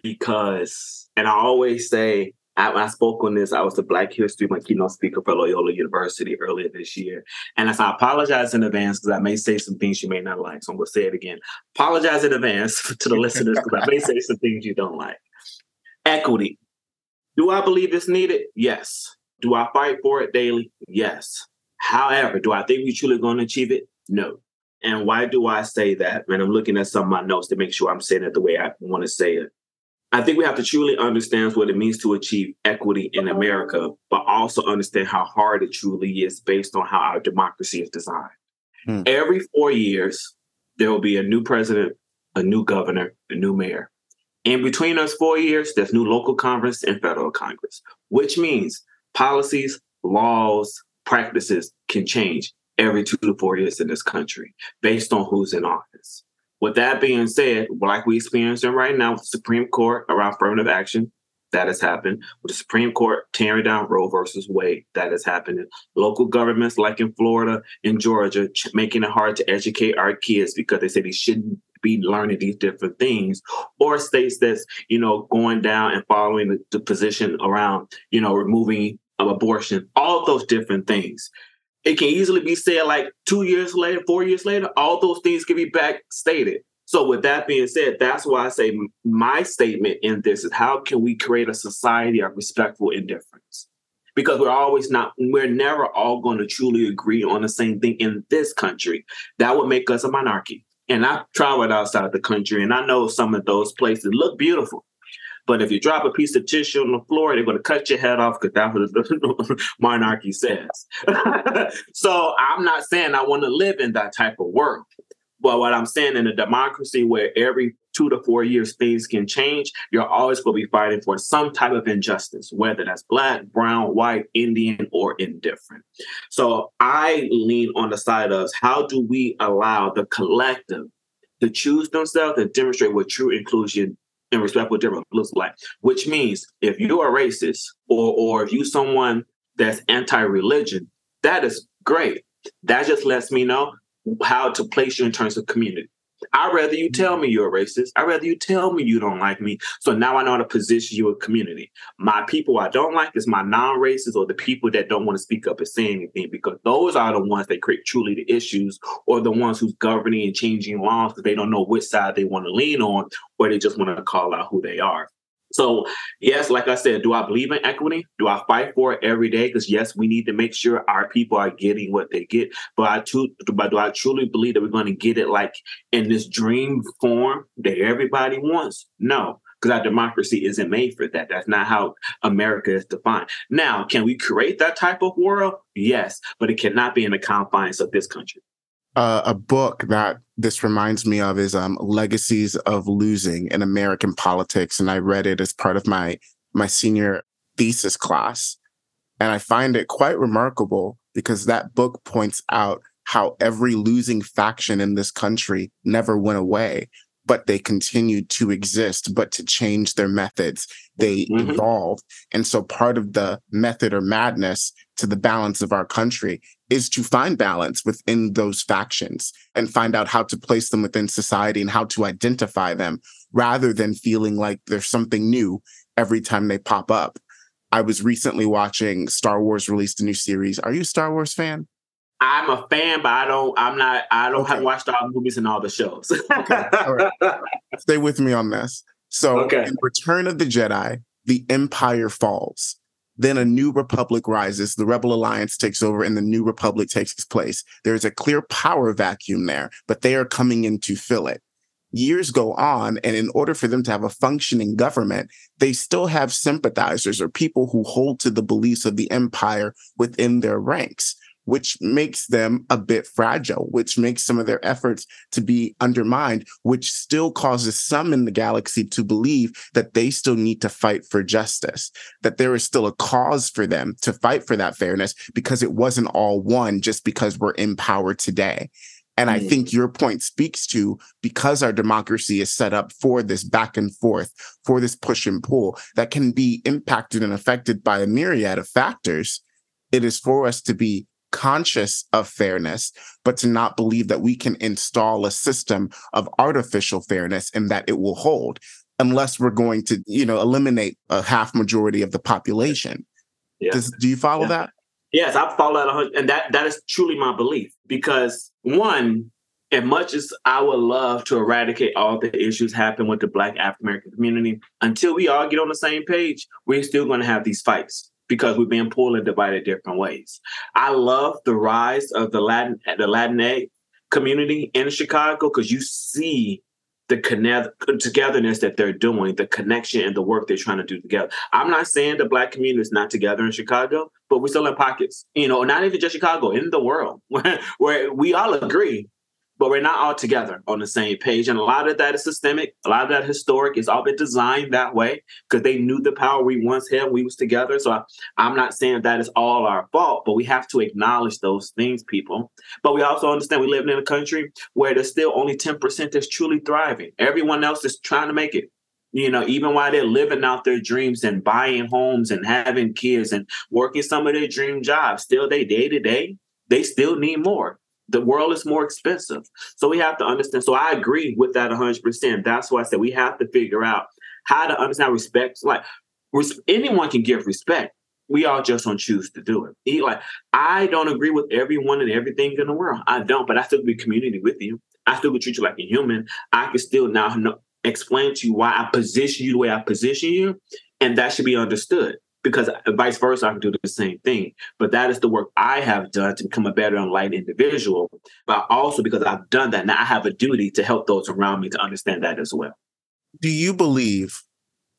because, and I always say, I, I, spoke on this. I was the Black History, my keynote speaker for Loyola University earlier this year. And I apologize in advance because I may say some things you may not like. So I'm going to say it again. Apologize in advance to the listeners because I may say some things you don't like. Equity. Do I believe it's needed? Yes. Do I fight for it daily? Yes. However, do I think we're truly going to achieve it? No. And why do I say that? And I'm looking at some of my notes to make sure I'm saying it the way I want to say it. I think we have to truly understand what it means to achieve equity in America, but also understand how hard it truly is based on how our democracy is designed. Hmm. Every four years, there will be a new president, a new governor, a new mayor. In between those four years, there's new local Congress and federal Congress, which means policies, laws, practices can change every two to four years in this country based on who's in office. With that being said, like we experiencing right now with the Supreme Court around affirmative action, that has happened. With the Supreme Court tearing down Roe versus Wade, that has happened. Local governments like in Florida and Georgia ch- making it hard to educate our kids because they say they shouldn't be learning these different things. Or states that's, you know, going down and following the, the position around, you know, removing abortion, all those different things it can easily be said like two years later, four years later, all those things can be backstated. So, with that being said, that's why I say my statement in this is how can we create a society of respectful indifference? Because we're always not, we're never all going to truly agree on the same thing in this country. That would make us a monarchy. And I've traveled outside the country and I know some of those places look beautiful. But if you drop a piece of tissue on the floor, they're going to cut your head off because that's what the monarchy says. so I'm not saying I want to live in that type of world. But what I'm saying in a democracy where every two to four years things can change, you're always going to be fighting for some type of injustice, whether that's black, brown, white, Indian, or indifferent. So I lean on the side of how do we allow the collective to choose themselves and demonstrate what true inclusion and respect what different looks like. Which means if you're a racist or or if you someone that's anti-religion, that is great. That just lets me know how to place you in terms of community. I'd rather you tell mm-hmm. me you're a racist. I'd rather you tell me you don't like me. So now I know how to position you in community. My people I don't like is my non-racists or the people that don't want to speak up and say anything because those are the ones that create truly the issues or the ones who's governing and changing laws because they don't know which side they want to lean on or they just want to call out who they are. So, yes, like I said, do I believe in equity? Do I fight for it every day? Because yes, we need to make sure our people are getting what they get. But I too, but do I truly believe that we're going to get it like in this dream form that everybody wants? No, because our democracy isn't made for that. That's not how America is defined. Now, can we create that type of world? Yes, but it cannot be in the confines of this country uh, a book that this reminds me of is um, Legacies of Losing in American Politics. And I read it as part of my, my senior thesis class. And I find it quite remarkable because that book points out how every losing faction in this country never went away, but they continued to exist, but to change their methods, they mm-hmm. evolved. And so part of the method or madness to the balance of our country is to find balance within those factions and find out how to place them within society and how to identify them rather than feeling like there's something new every time they pop up. I was recently watching Star Wars released a new series. Are you a Star Wars fan? I'm a fan, but I don't. I'm not. I don't okay. have watched all the movies and all the shows. okay, all right. Stay with me on this. So, okay. in Return of the Jedi, the Empire falls. Then a new republic rises, the Rebel Alliance takes over, and the new republic takes its place. There's a clear power vacuum there, but they are coming in to fill it. Years go on, and in order for them to have a functioning government, they still have sympathizers or people who hold to the beliefs of the empire within their ranks which makes them a bit fragile, which makes some of their efforts to be undermined, which still causes some in the galaxy to believe that they still need to fight for justice, that there is still a cause for them to fight for that fairness because it wasn't all won just because we're in power today. And I mm. think your point speaks to because our democracy is set up for this back and forth, for this push and pull that can be impacted and affected by a myriad of factors. It is for us to be conscious of fairness, but to not believe that we can install a system of artificial fairness and that it will hold unless we're going to, you know, eliminate a half majority of the population. Yeah. Does, do you follow yeah. that? Yes, I follow that, and that that is truly my belief. Because one, as much as I would love to eradicate all the issues happen with the Black African American community, until we all get on the same page, we're still going to have these fights because we've been pulled and divided different ways. I love the rise of the Latin the Latinx community in Chicago because you see the connect togetherness that they're doing, the connection and the work they're trying to do together. I'm not saying the black community is not together in Chicago, but we're still in pockets, you know, not even just Chicago, in the world where, where we all agree but we're not all together on the same page. And a lot of that is systemic. A lot of that historic is all been designed that way because they knew the power we once had. We was together. So I, I'm not saying that is all our fault, but we have to acknowledge those things, people. But we also understand we live in a country where there's still only 10% that's truly thriving. Everyone else is trying to make it you know, even while they're living out their dreams and buying homes and having kids and working some of their dream jobs, still they day to day, they still need more the world is more expensive. So we have to understand. So I agree with that 100%. That's why I said we have to figure out how to understand respect. Like res- anyone can give respect. We all just don't choose to do it. Like I don't agree with everyone and everything in the world. I don't, but I still be community with you. I still can treat you like a human. I can still now know, explain to you why I position you the way I position you, and that should be understood because vice versa, I can do the same thing. But that is the work I have done to become a better enlightened individual. But also because I've done that, now I have a duty to help those around me to understand that as well. Do you believe,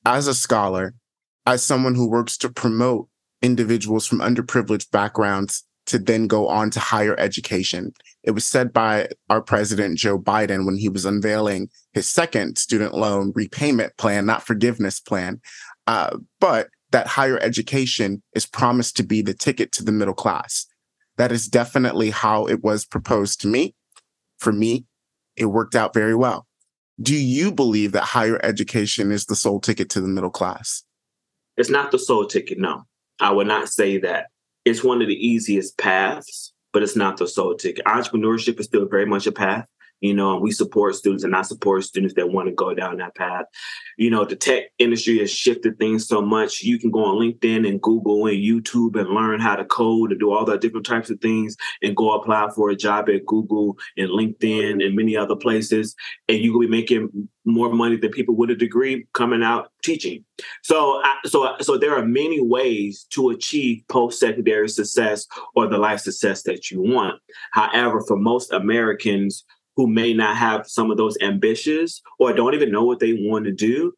as a scholar, as someone who works to promote individuals from underprivileged backgrounds to then go on to higher education. It was said by our president, Joe Biden, when he was unveiling his second student loan repayment plan, not forgiveness plan. Uh, but that higher education is promised to be the ticket to the middle class. That is definitely how it was proposed to me. For me, it worked out very well. Do you believe that higher education is the sole ticket to the middle class? It's not the sole ticket, no. I would not say that. It's one of the easiest paths, but it's not the sole ticket. Entrepreneurship is still very much a path. You know, we support students and I support students that want to go down that path. You know, the tech industry has shifted things so much. You can go on LinkedIn and Google and YouTube and learn how to code and do all the different types of things and go apply for a job at Google and LinkedIn and many other places. And you will be making more money than people with a degree coming out teaching. So, so, so there are many ways to achieve post-secondary success or the life success that you want. However, for most Americans, who may not have some of those ambitions or don't even know what they want to do,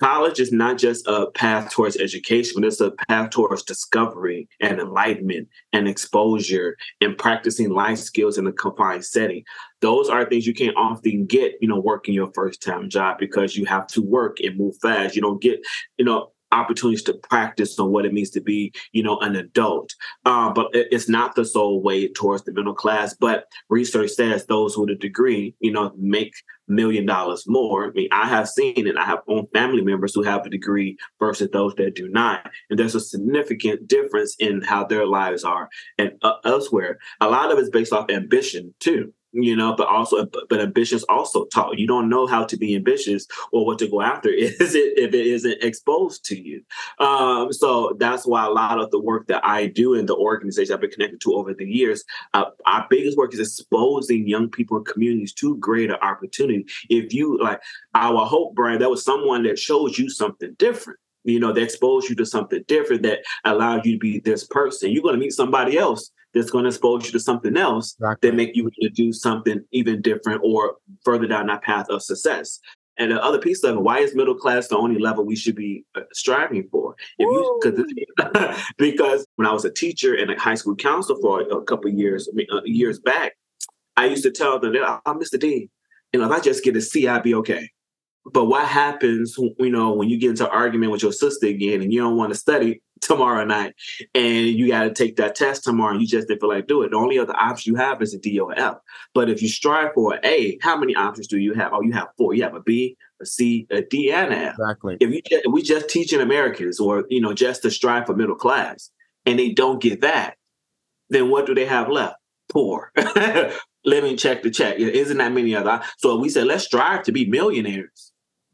college is not just a path towards education, but it's a path towards discovery and enlightenment and exposure and practicing life skills in a confined setting. Those are things you can't often get, you know, working your first time job because you have to work and move fast. You don't get, you know, opportunities to practice on what it means to be, you know, an adult. Uh, but it's not the sole way towards the middle class. But research says those with a degree, you know, make million dollars more. I mean, I have seen it. I have own family members who have a degree versus those that do not, and there's a significant difference in how their lives are and uh, elsewhere. A lot of it's based off ambition too you know but also but ambitions also taught you don't know how to be ambitious or what to go after is it if it isn't exposed to you. Um, so that's why a lot of the work that i do in the organization i've been connected to over the years uh, our biggest work is exposing young people and communities to greater opportunity. If you like our hope brand that was someone that shows you something different you know, they expose you to something different that allows you to be this person. You're going to meet somebody else that's going to expose you to something else exactly. that make you to do something even different or further down that path of success. And the other piece of it, why is middle class the only level we should be uh, striving for? If you, because when I was a teacher and a high school counselor for a couple years, uh, years back, I used to tell them, "I'm oh, Mr. D, you know, if I just get a C, I'd be okay." But what happens, you know, when you get into argument with your sister again and you don't want to study, tomorrow night and you got to take that test tomorrow and you just didn't feel like do it. The only other option you have is a D or F. But if you strive for an A, how many options do you have? Oh, you have four. You have a B, a C, a D, and an F. Exactly. If, you, if we just teaching Americans or, you know, just to strive for middle class and they don't get that, then what do they have left? Poor. Living check to check. Isn't that many other? So we said, let's strive to be millionaires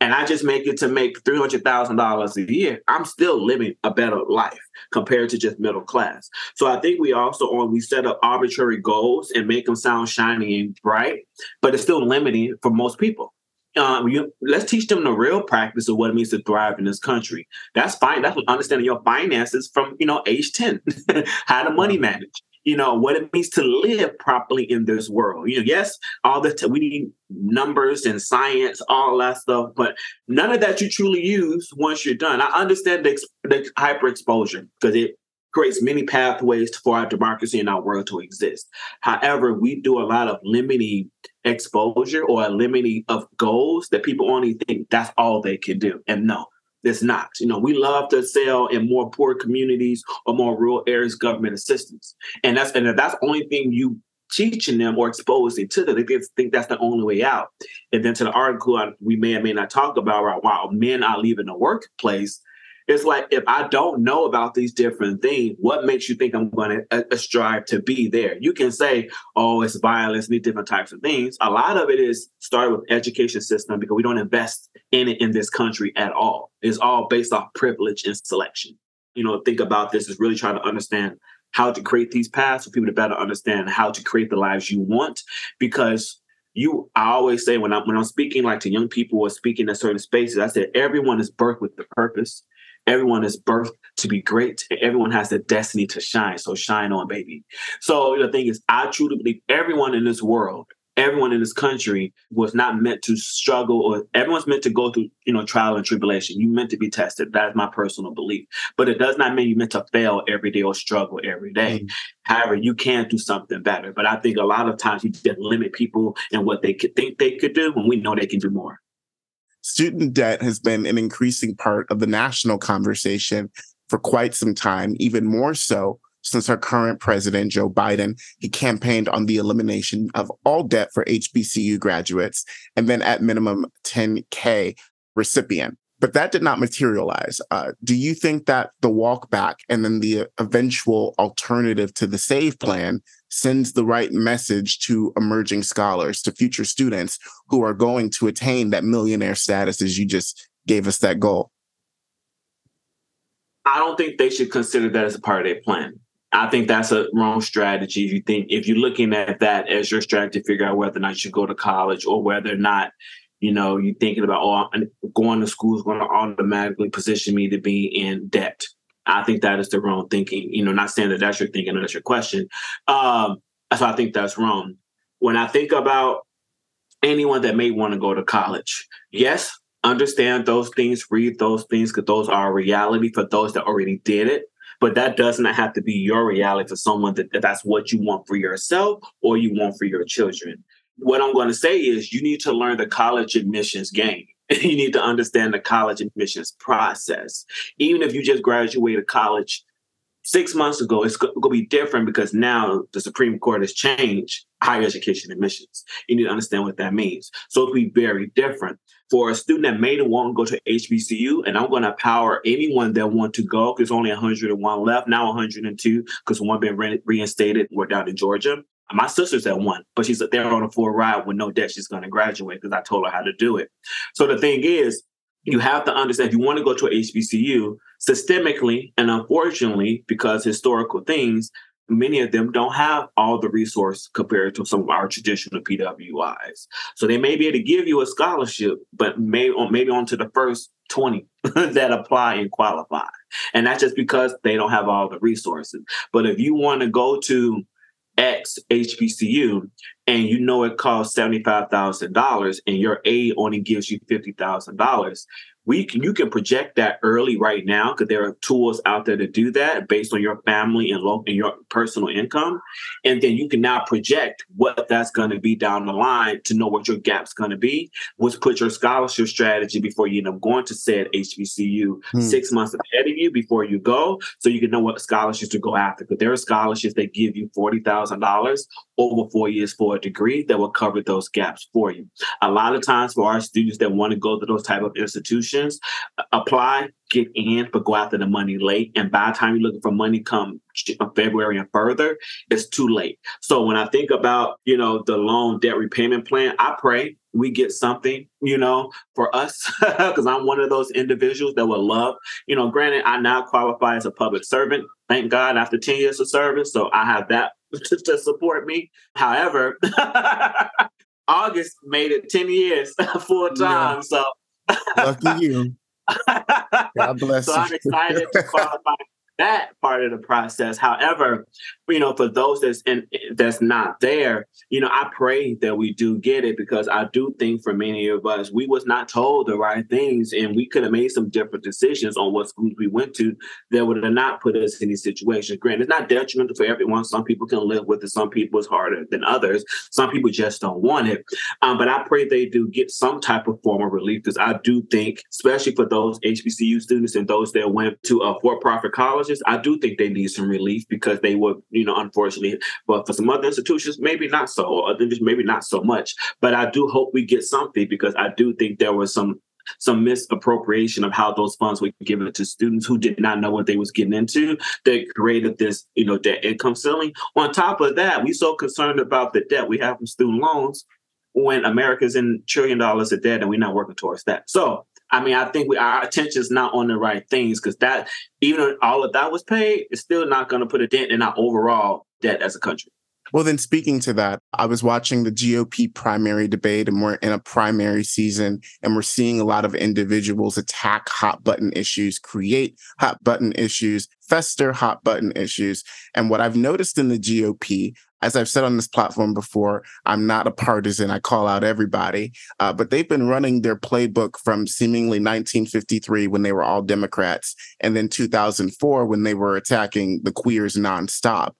and I just make it to make three hundred thousand dollars a year, I'm still living a better life compared to just middle class. So I think we also on we set up arbitrary goals and make them sound shiny and bright, but it's still limiting for most people. Um, you, let's teach them the real practice of what it means to thrive in this country. That's fine. That's understanding your finances from you know age ten, how to money manage you know what it means to live properly in this world. You know yes all the t- we need numbers and science all that stuff but none of that you truly use once you're done. I understand the, ex- the hyper exposure because it creates many pathways for our democracy in our world to exist. However we do a lot of limiting exposure or a limiting of goals that people only think that's all they can do and no it's not. You know, we love to sell in more poor communities or more rural areas government assistance, and that's and that's the only thing you teaching them or exposing to them. They think that's the only way out. And then to the article we may or may not talk about, while men are leaving the workplace, it's like if I don't know about these different things, what makes you think I'm going to uh, strive to be there? You can say, "Oh, it's violence, these different types of things." A lot of it is started with education system because we don't invest in it in this country at all. It's all based off privilege and selection. You know, think about this is really trying to understand how to create these paths for people to better understand how to create the lives you want because you I always say when I'm when I'm speaking like to young people or speaking in certain spaces, I said everyone is birthed with the purpose. Everyone is birthed to be great. Everyone has the destiny to shine. So shine on, baby. So the thing is, I truly believe everyone in this world, everyone in this country was not meant to struggle or everyone's meant to go through, you know, trial and tribulation. You meant to be tested. That's my personal belief. But it does not mean you meant to fail every day or struggle every day. Mm-hmm. However, you can do something better. But I think a lot of times you just limit people and what they could think they could do when we know they can do more student debt has been an increasing part of the national conversation for quite some time, even more so since our current president, Joe Biden, he campaigned on the elimination of all debt for HBCU graduates and then at minimum 10K recipient. But that did not materialize. Uh, do you think that the walk back and then the eventual alternative to the SAVE plan sends the right message to emerging scholars, to future students who are going to attain that millionaire status as you just gave us that goal? I don't think they should consider that as a part of their plan. I think that's a wrong strategy. If you think if you're looking at that as your strategy to figure out whether or not you should go to college or whether or not, you know, you're thinking about oh, going to school is going to automatically position me to be in debt. I think that is the wrong thinking. You know, not saying that that's your thinking or that's your question. Um, so I think that's wrong. When I think about anyone that may want to go to college, yes, understand those things, read those things, because those are reality for those that already did it. But that does not have to be your reality for someone that, that that's what you want for yourself or you want for your children. What I'm going to say is you need to learn the college admissions game. you need to understand the college admissions process. Even if you just graduated college six months ago, it's going to be different because now the Supreme Court has changed higher education admissions. You need to understand what that means. So it'll be very different. For a student that may want to go to HBCU, and I'm going to power anyone that want to go, because only 101 left, now 102, because one been re- reinstated. Morris Brown in Georgia. My sister's at one, but she's there on a full ride with no debt. She's going to graduate because I told her how to do it. So the thing is, you have to understand if you want to go to a HBCU systemically and unfortunately, because historical things, many of them don't have all the resource compared to some of our traditional PWIs. So they may be able to give you a scholarship, but may maybe onto the first 20 that apply and qualify. And that's just because they don't have all the resources. But if you want to go to X HBCU and you know it costs $75,000 and your aid only gives you $50,000, we can, you can project that early right now because there are tools out there to do that based on your family and local and your personal income, and then you can now project what that's going to be down the line to know what your gap's going to be. Which put your scholarship strategy before you end up going to said HBCU hmm. six months ahead of you before you go, so you can know what scholarships to go after. But there are scholarships that give you forty thousand dollars over four years for a degree that will cover those gaps for you. A lot of times for our students that want to go to those type of institutions, apply, get in, but go after the money late. And by the time you're looking for money come uh, February and further, it's too late. So when I think about, you know, the loan debt repayment plan, I pray we get something, you know, for us, because I'm one of those individuals that would love, you know, granted, I now qualify as a public servant. Thank God after 10 years of service. So I have that to, to support me. However, August made it 10 years full time. Yeah. So lucky you. God bless so you. I'm excited to qualify that part of the process. However, you know, for those that's in that's not there, you know, I pray that we do get it because I do think for many of us, we was not told the right things and we could have made some different decisions on what schools we went to that would have not put us in these situations. Granted, it's not detrimental for everyone. Some people can live with it. Some people it's harder than others. Some people just don't want it. Um, but I pray they do get some type of form of relief because I do think, especially for those HBCU students and those that went to a for-profit colleges, I do think they need some relief because they would you know, unfortunately. But for some other institutions, maybe not so, or maybe not so much. But I do hope we get something because I do think there was some some misappropriation of how those funds were given to students who did not know what they was getting into that created this, you know, debt income ceiling. On top of that, we so concerned about the debt we have from student loans when America's in trillion dollars of debt and we're not working towards that. So I mean, I think we, our attention is not on the right things because that, even all of that was paid, it's still not going to put a dent in our overall debt as a country. Well, then speaking to that, I was watching the GOP primary debate and we're in a primary season and we're seeing a lot of individuals attack hot button issues, create hot button issues, fester hot button issues. And what I've noticed in the GOP, as I've said on this platform before, I'm not a partisan. I call out everybody. Uh, but they've been running their playbook from seemingly 1953 when they were all Democrats, and then 2004 when they were attacking the queers nonstop.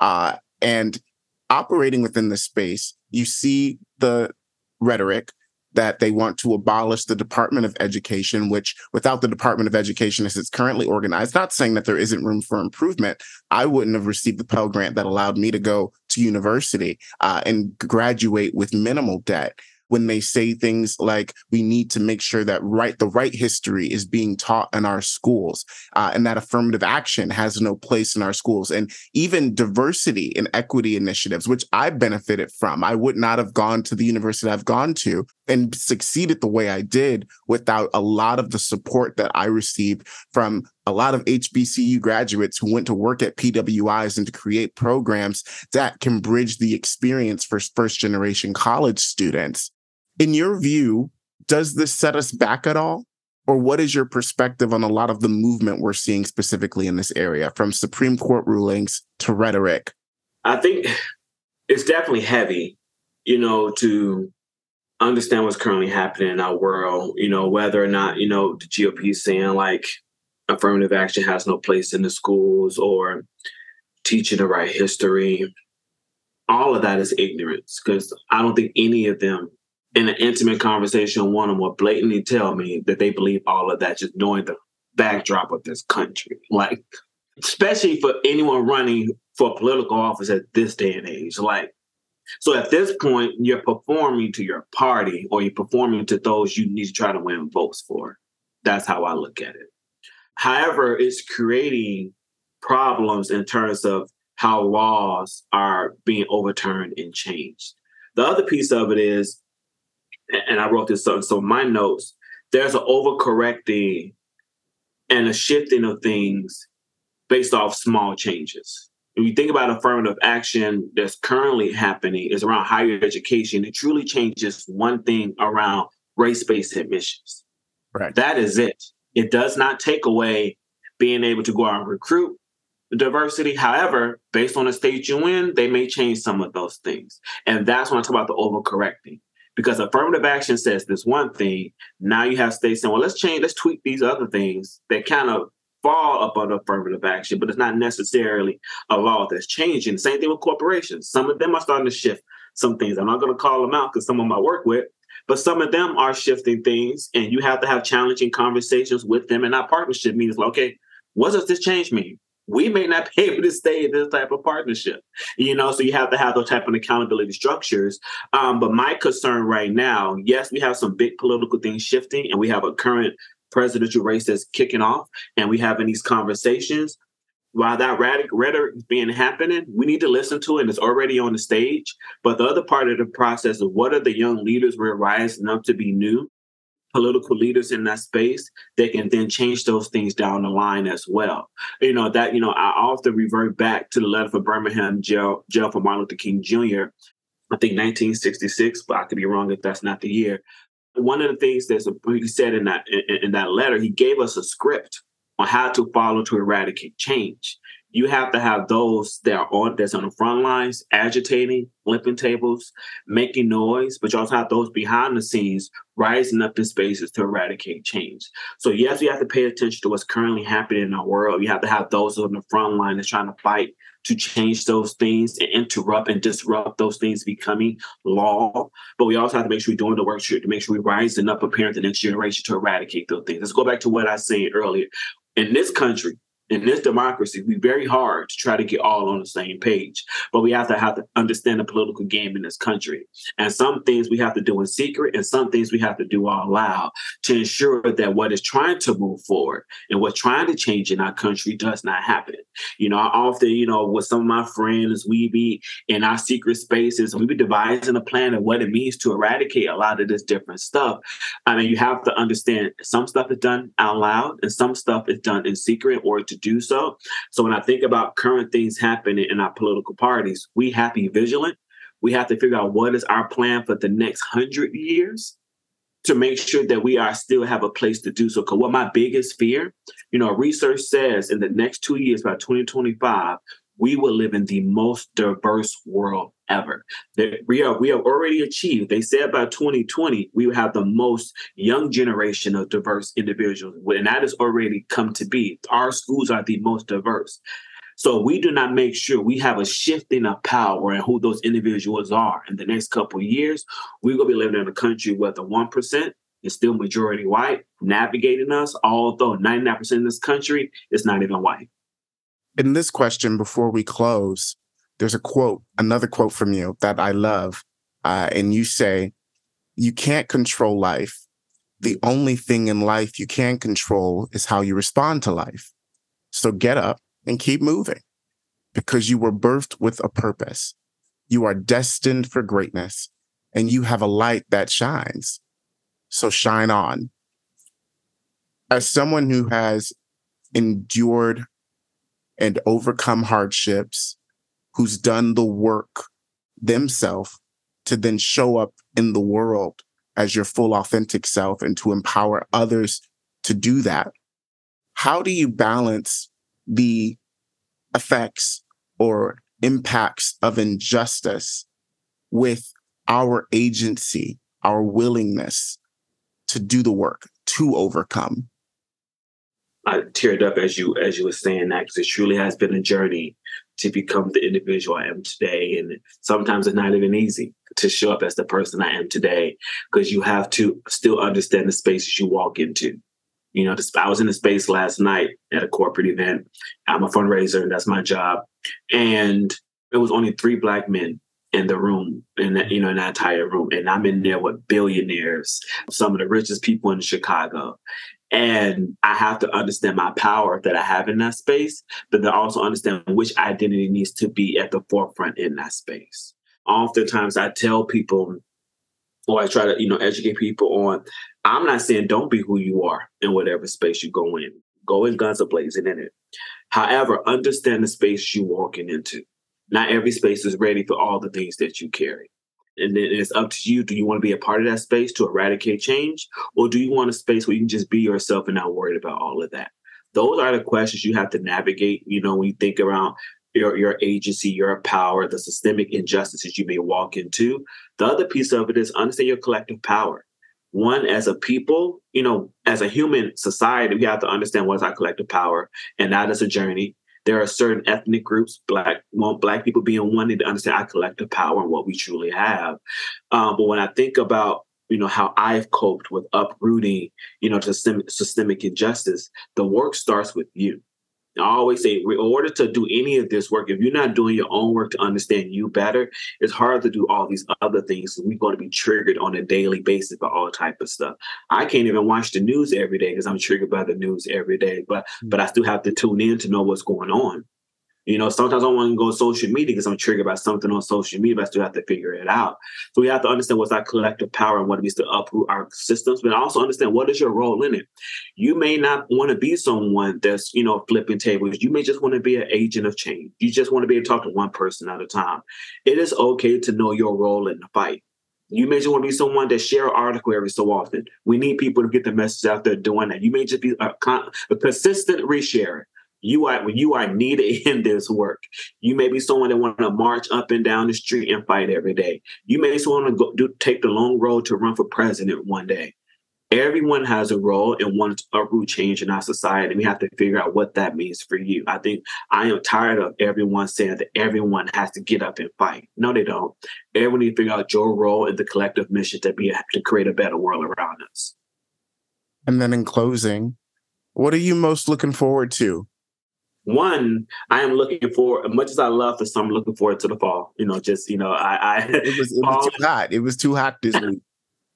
Uh, and operating within the space, you see the rhetoric that they want to abolish the Department of Education, which without the Department of Education as it's currently organized, not saying that there isn't room for improvement, I wouldn't have received the Pell Grant that allowed me to go to university uh, and graduate with minimal debt. When they say things like we need to make sure that right the right history is being taught in our schools uh, and that affirmative action has no place in our schools and even diversity and equity initiatives which i benefited from i would not have gone to the university i've gone to and succeeded the way i did without a lot of the support that i received from a lot of HBCU graduates who went to work at PWIs and to create programs that can bridge the experience for first generation college students in your view, does this set us back at all? Or what is your perspective on a lot of the movement we're seeing specifically in this area, from Supreme Court rulings to rhetoric? I think it's definitely heavy, you know, to understand what's currently happening in our world, you know, whether or not, you know, the GOP is saying like affirmative action has no place in the schools or teaching the right history. All of that is ignorance because I don't think any of them in an intimate conversation one on one blatantly tell me that they believe all of that, just knowing the backdrop of this country. Like, especially for anyone running for political office at this day and age. Like, so at this point, you're performing to your party or you're performing to those you need to try to win votes for. That's how I look at it. However, it's creating problems in terms of how laws are being overturned and changed. The other piece of it is and I wrote this up. So my notes, there's an overcorrecting and a shifting of things based off small changes. When you think about affirmative action that's currently happening is around higher education, it truly changes one thing around race-based admissions. Right. That is it. It does not take away being able to go out and recruit diversity. However, based on the state you in, they may change some of those things. And that's when I talk about the overcorrecting Because affirmative action says this one thing. Now you have states saying, well, let's change, let's tweak these other things that kind of fall up under affirmative action, but it's not necessarily a law that's changing. Same thing with corporations. Some of them are starting to shift some things. I'm not going to call them out because some of them I work with, but some of them are shifting things, and you have to have challenging conversations with them. And our partnership means, like, okay, what does this change mean? We may not be able to stay in this type of partnership, you know. So you have to have those type of accountability structures. Um, but my concern right now, yes, we have some big political things shifting, and we have a current presidential race that's kicking off, and we having these conversations while that rhetoric is being happening, we need to listen to it. And it's already on the stage. But the other part of the process of what are the young leaders we're rising up to be new political leaders in that space they can then change those things down the line as well you know that you know i often revert back to the letter from birmingham jail jail for martin luther king jr i think 1966 but i could be wrong if that's not the year one of the things that he said in that in, in that letter he gave us a script on how to follow to eradicate change. You have to have those that are on that's on the front lines, agitating, flipping tables, making noise, but you also have those behind the scenes rising up in spaces to eradicate change. So yes, you have to pay attention to what's currently happening in our world. You have to have those on the front line that's trying to fight to change those things and interrupt and disrupt those things becoming law. But we also have to make sure we're doing the work to make sure we're rising up, preparing the next generation to eradicate those things. Let's go back to what I said earlier in this country, in this democracy, we very hard to try to get all on the same page. But we have to have to understand the political game in this country. And some things we have to do in secret, and some things we have to do all loud to ensure that what is trying to move forward and what's trying to change in our country does not happen. You know, I often, you know, with some of my friends, we be in our secret spaces we be devising a plan of what it means to eradicate a lot of this different stuff. I mean, you have to understand some stuff is done out loud and some stuff is done in secret or to do so. So when I think about current things happening in our political parties, we have to be vigilant. We have to figure out what is our plan for the next hundred years to make sure that we are still have a place to do so. Because what my biggest fear, you know, research says in the next two years, by 2025, we will live in the most diverse world ever. We are we have already achieved. They said by 2020 we have the most young generation of diverse individuals, and that has already come to be. Our schools are the most diverse. So we do not make sure we have a shifting of power and who those individuals are in the next couple years, we're gonna be living in a country where the one percent is still majority white, navigating us, although 99% of this country is not even white in this question, before we close, there's a quote, another quote from you that I love. Uh, and you say, You can't control life. The only thing in life you can control is how you respond to life. So get up and keep moving because you were birthed with a purpose. You are destined for greatness and you have a light that shines. So shine on. As someone who has endured and overcome hardships, who's done the work themselves to then show up in the world as your full authentic self and to empower others to do that. How do you balance the effects or impacts of injustice with our agency, our willingness to do the work, to overcome? I teared up as you as you were saying that because it truly has been a journey to become the individual I am today, and sometimes it's not even easy to show up as the person I am today because you have to still understand the spaces you walk into. You know, I was in a space last night at a corporate event. I'm a fundraiser, and that's my job, and it was only three black men in the room, in that, you know, in that entire room. And I'm in there with billionaires, some of the richest people in Chicago. And I have to understand my power that I have in that space, but then also understand which identity needs to be at the forefront in that space. Oftentimes I tell people, or I try to, you know, educate people on, I'm not saying don't be who you are in whatever space you go in. Go in guns are blazing in it. However, understand the space you're walking into. Not every space is ready for all the things that you carry. And then it's up to you. Do you want to be a part of that space to eradicate change? Or do you want a space where you can just be yourself and not worried about all of that? Those are the questions you have to navigate, you know, when you think around your, your agency, your power, the systemic injustices you may walk into. The other piece of it is understand your collective power. One, as a people, you know, as a human society, we have to understand what is our collective power, and that is a journey. There are certain ethnic groups, black, black people being one, need to understand our collective power and what we truly have. Um, but when I think about you know how I've coped with uprooting, you know, systemic, systemic injustice. The work starts with you. I always say, in order to do any of this work, if you're not doing your own work to understand you better, it's hard to do all these other things. We're going to be triggered on a daily basis by all type of stuff. I can't even watch the news every day because I'm triggered by the news every day. But but I still have to tune in to know what's going on. You know, sometimes I want to go social media because I'm triggered by something on social media, but I still have to figure it out. So we have to understand what's our collective power and what it means to uproot our systems, but also understand what is your role in it. You may not want to be someone that's, you know, flipping tables. You may just want to be an agent of change. You just want to be able to talk to one person at a time. It is okay to know your role in the fight. You may just want to be someone that share an article every so often. We need people to get the message out there doing that. You may just be a, con- a consistent resharer you are you are needed in this work. You may be someone that want to march up and down the street and fight every day. You may want to go do take the long road to run for president one day. Everyone has a role and wants a root change in our society. We have to figure out what that means for you. I think I am tired of everyone saying that everyone has to get up and fight. No, they don't. Everyone needs to figure out your role in the collective mission to be to create a better world around us. And then in closing, what are you most looking forward to one, I am looking for as much as I love the summer, looking forward to the fall. You know, just you know, I, I it was, it was too hot. It was too hot this week.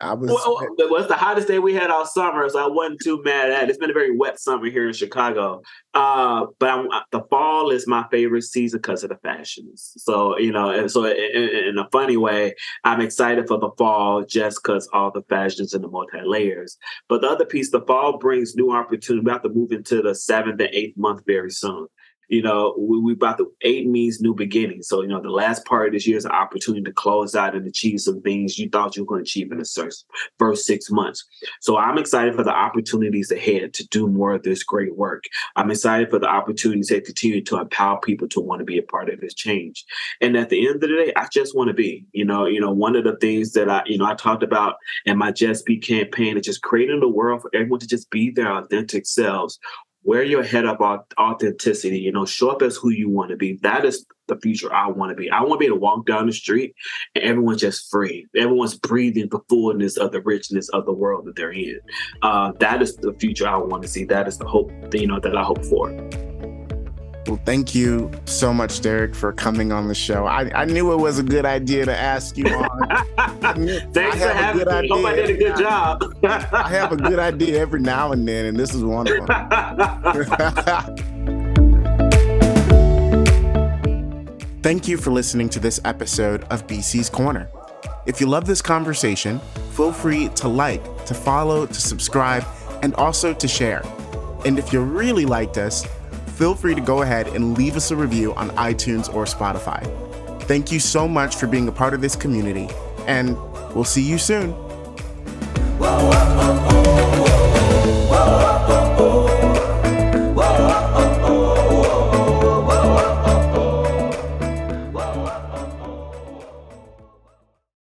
I was. Well, it's the hottest day we had all summer, so I wasn't too mad at it. It's been a very wet summer here in Chicago. Uh, but I'm, the fall is my favorite season because of the fashions. So you know, and so in, in, a funny way, I'm excited for the fall just because all the fashions and the multi layers. But the other piece, the fall brings new opportunity. We have to move into the seventh and eighth month very soon you know, we, we about the eight means new beginning. So, you know, the last part of this year is an opportunity to close out and achieve some things you thought you were going to achieve in the first six months. So I'm excited for the opportunities ahead to do more of this great work. I'm excited for the opportunities to continue to empower people to want to be a part of this change. And at the end of the day, I just want to be, you know, you know, one of the things that I, you know, I talked about in my Just Be campaign is just creating a world for everyone to just be their authentic selves wear your head up authenticity, you know, show up as who you want to be. That is the future I want to be. I want to be able to walk down the street and everyone's just free. Everyone's breathing the fullness of the richness of the world that they're in. Uh, that is the future I want to see. That is the hope, you know, that I hope for. Well, thank you so much, Derrick, for coming on the show. I, I knew it was a good idea to ask you on. Thanks for having me. Idea. Hope I did a good job. I have a good idea every now and then, and this is one of them. Thank you for listening to this episode of BC's Corner. If you love this conversation, feel free to like, to follow, to subscribe, and also to share. And if you really liked us, feel free to go ahead and leave us a review on iTunes or Spotify. Thank you so much for being a part of this community, and we'll see you soon. Whoa, whoa, whoa,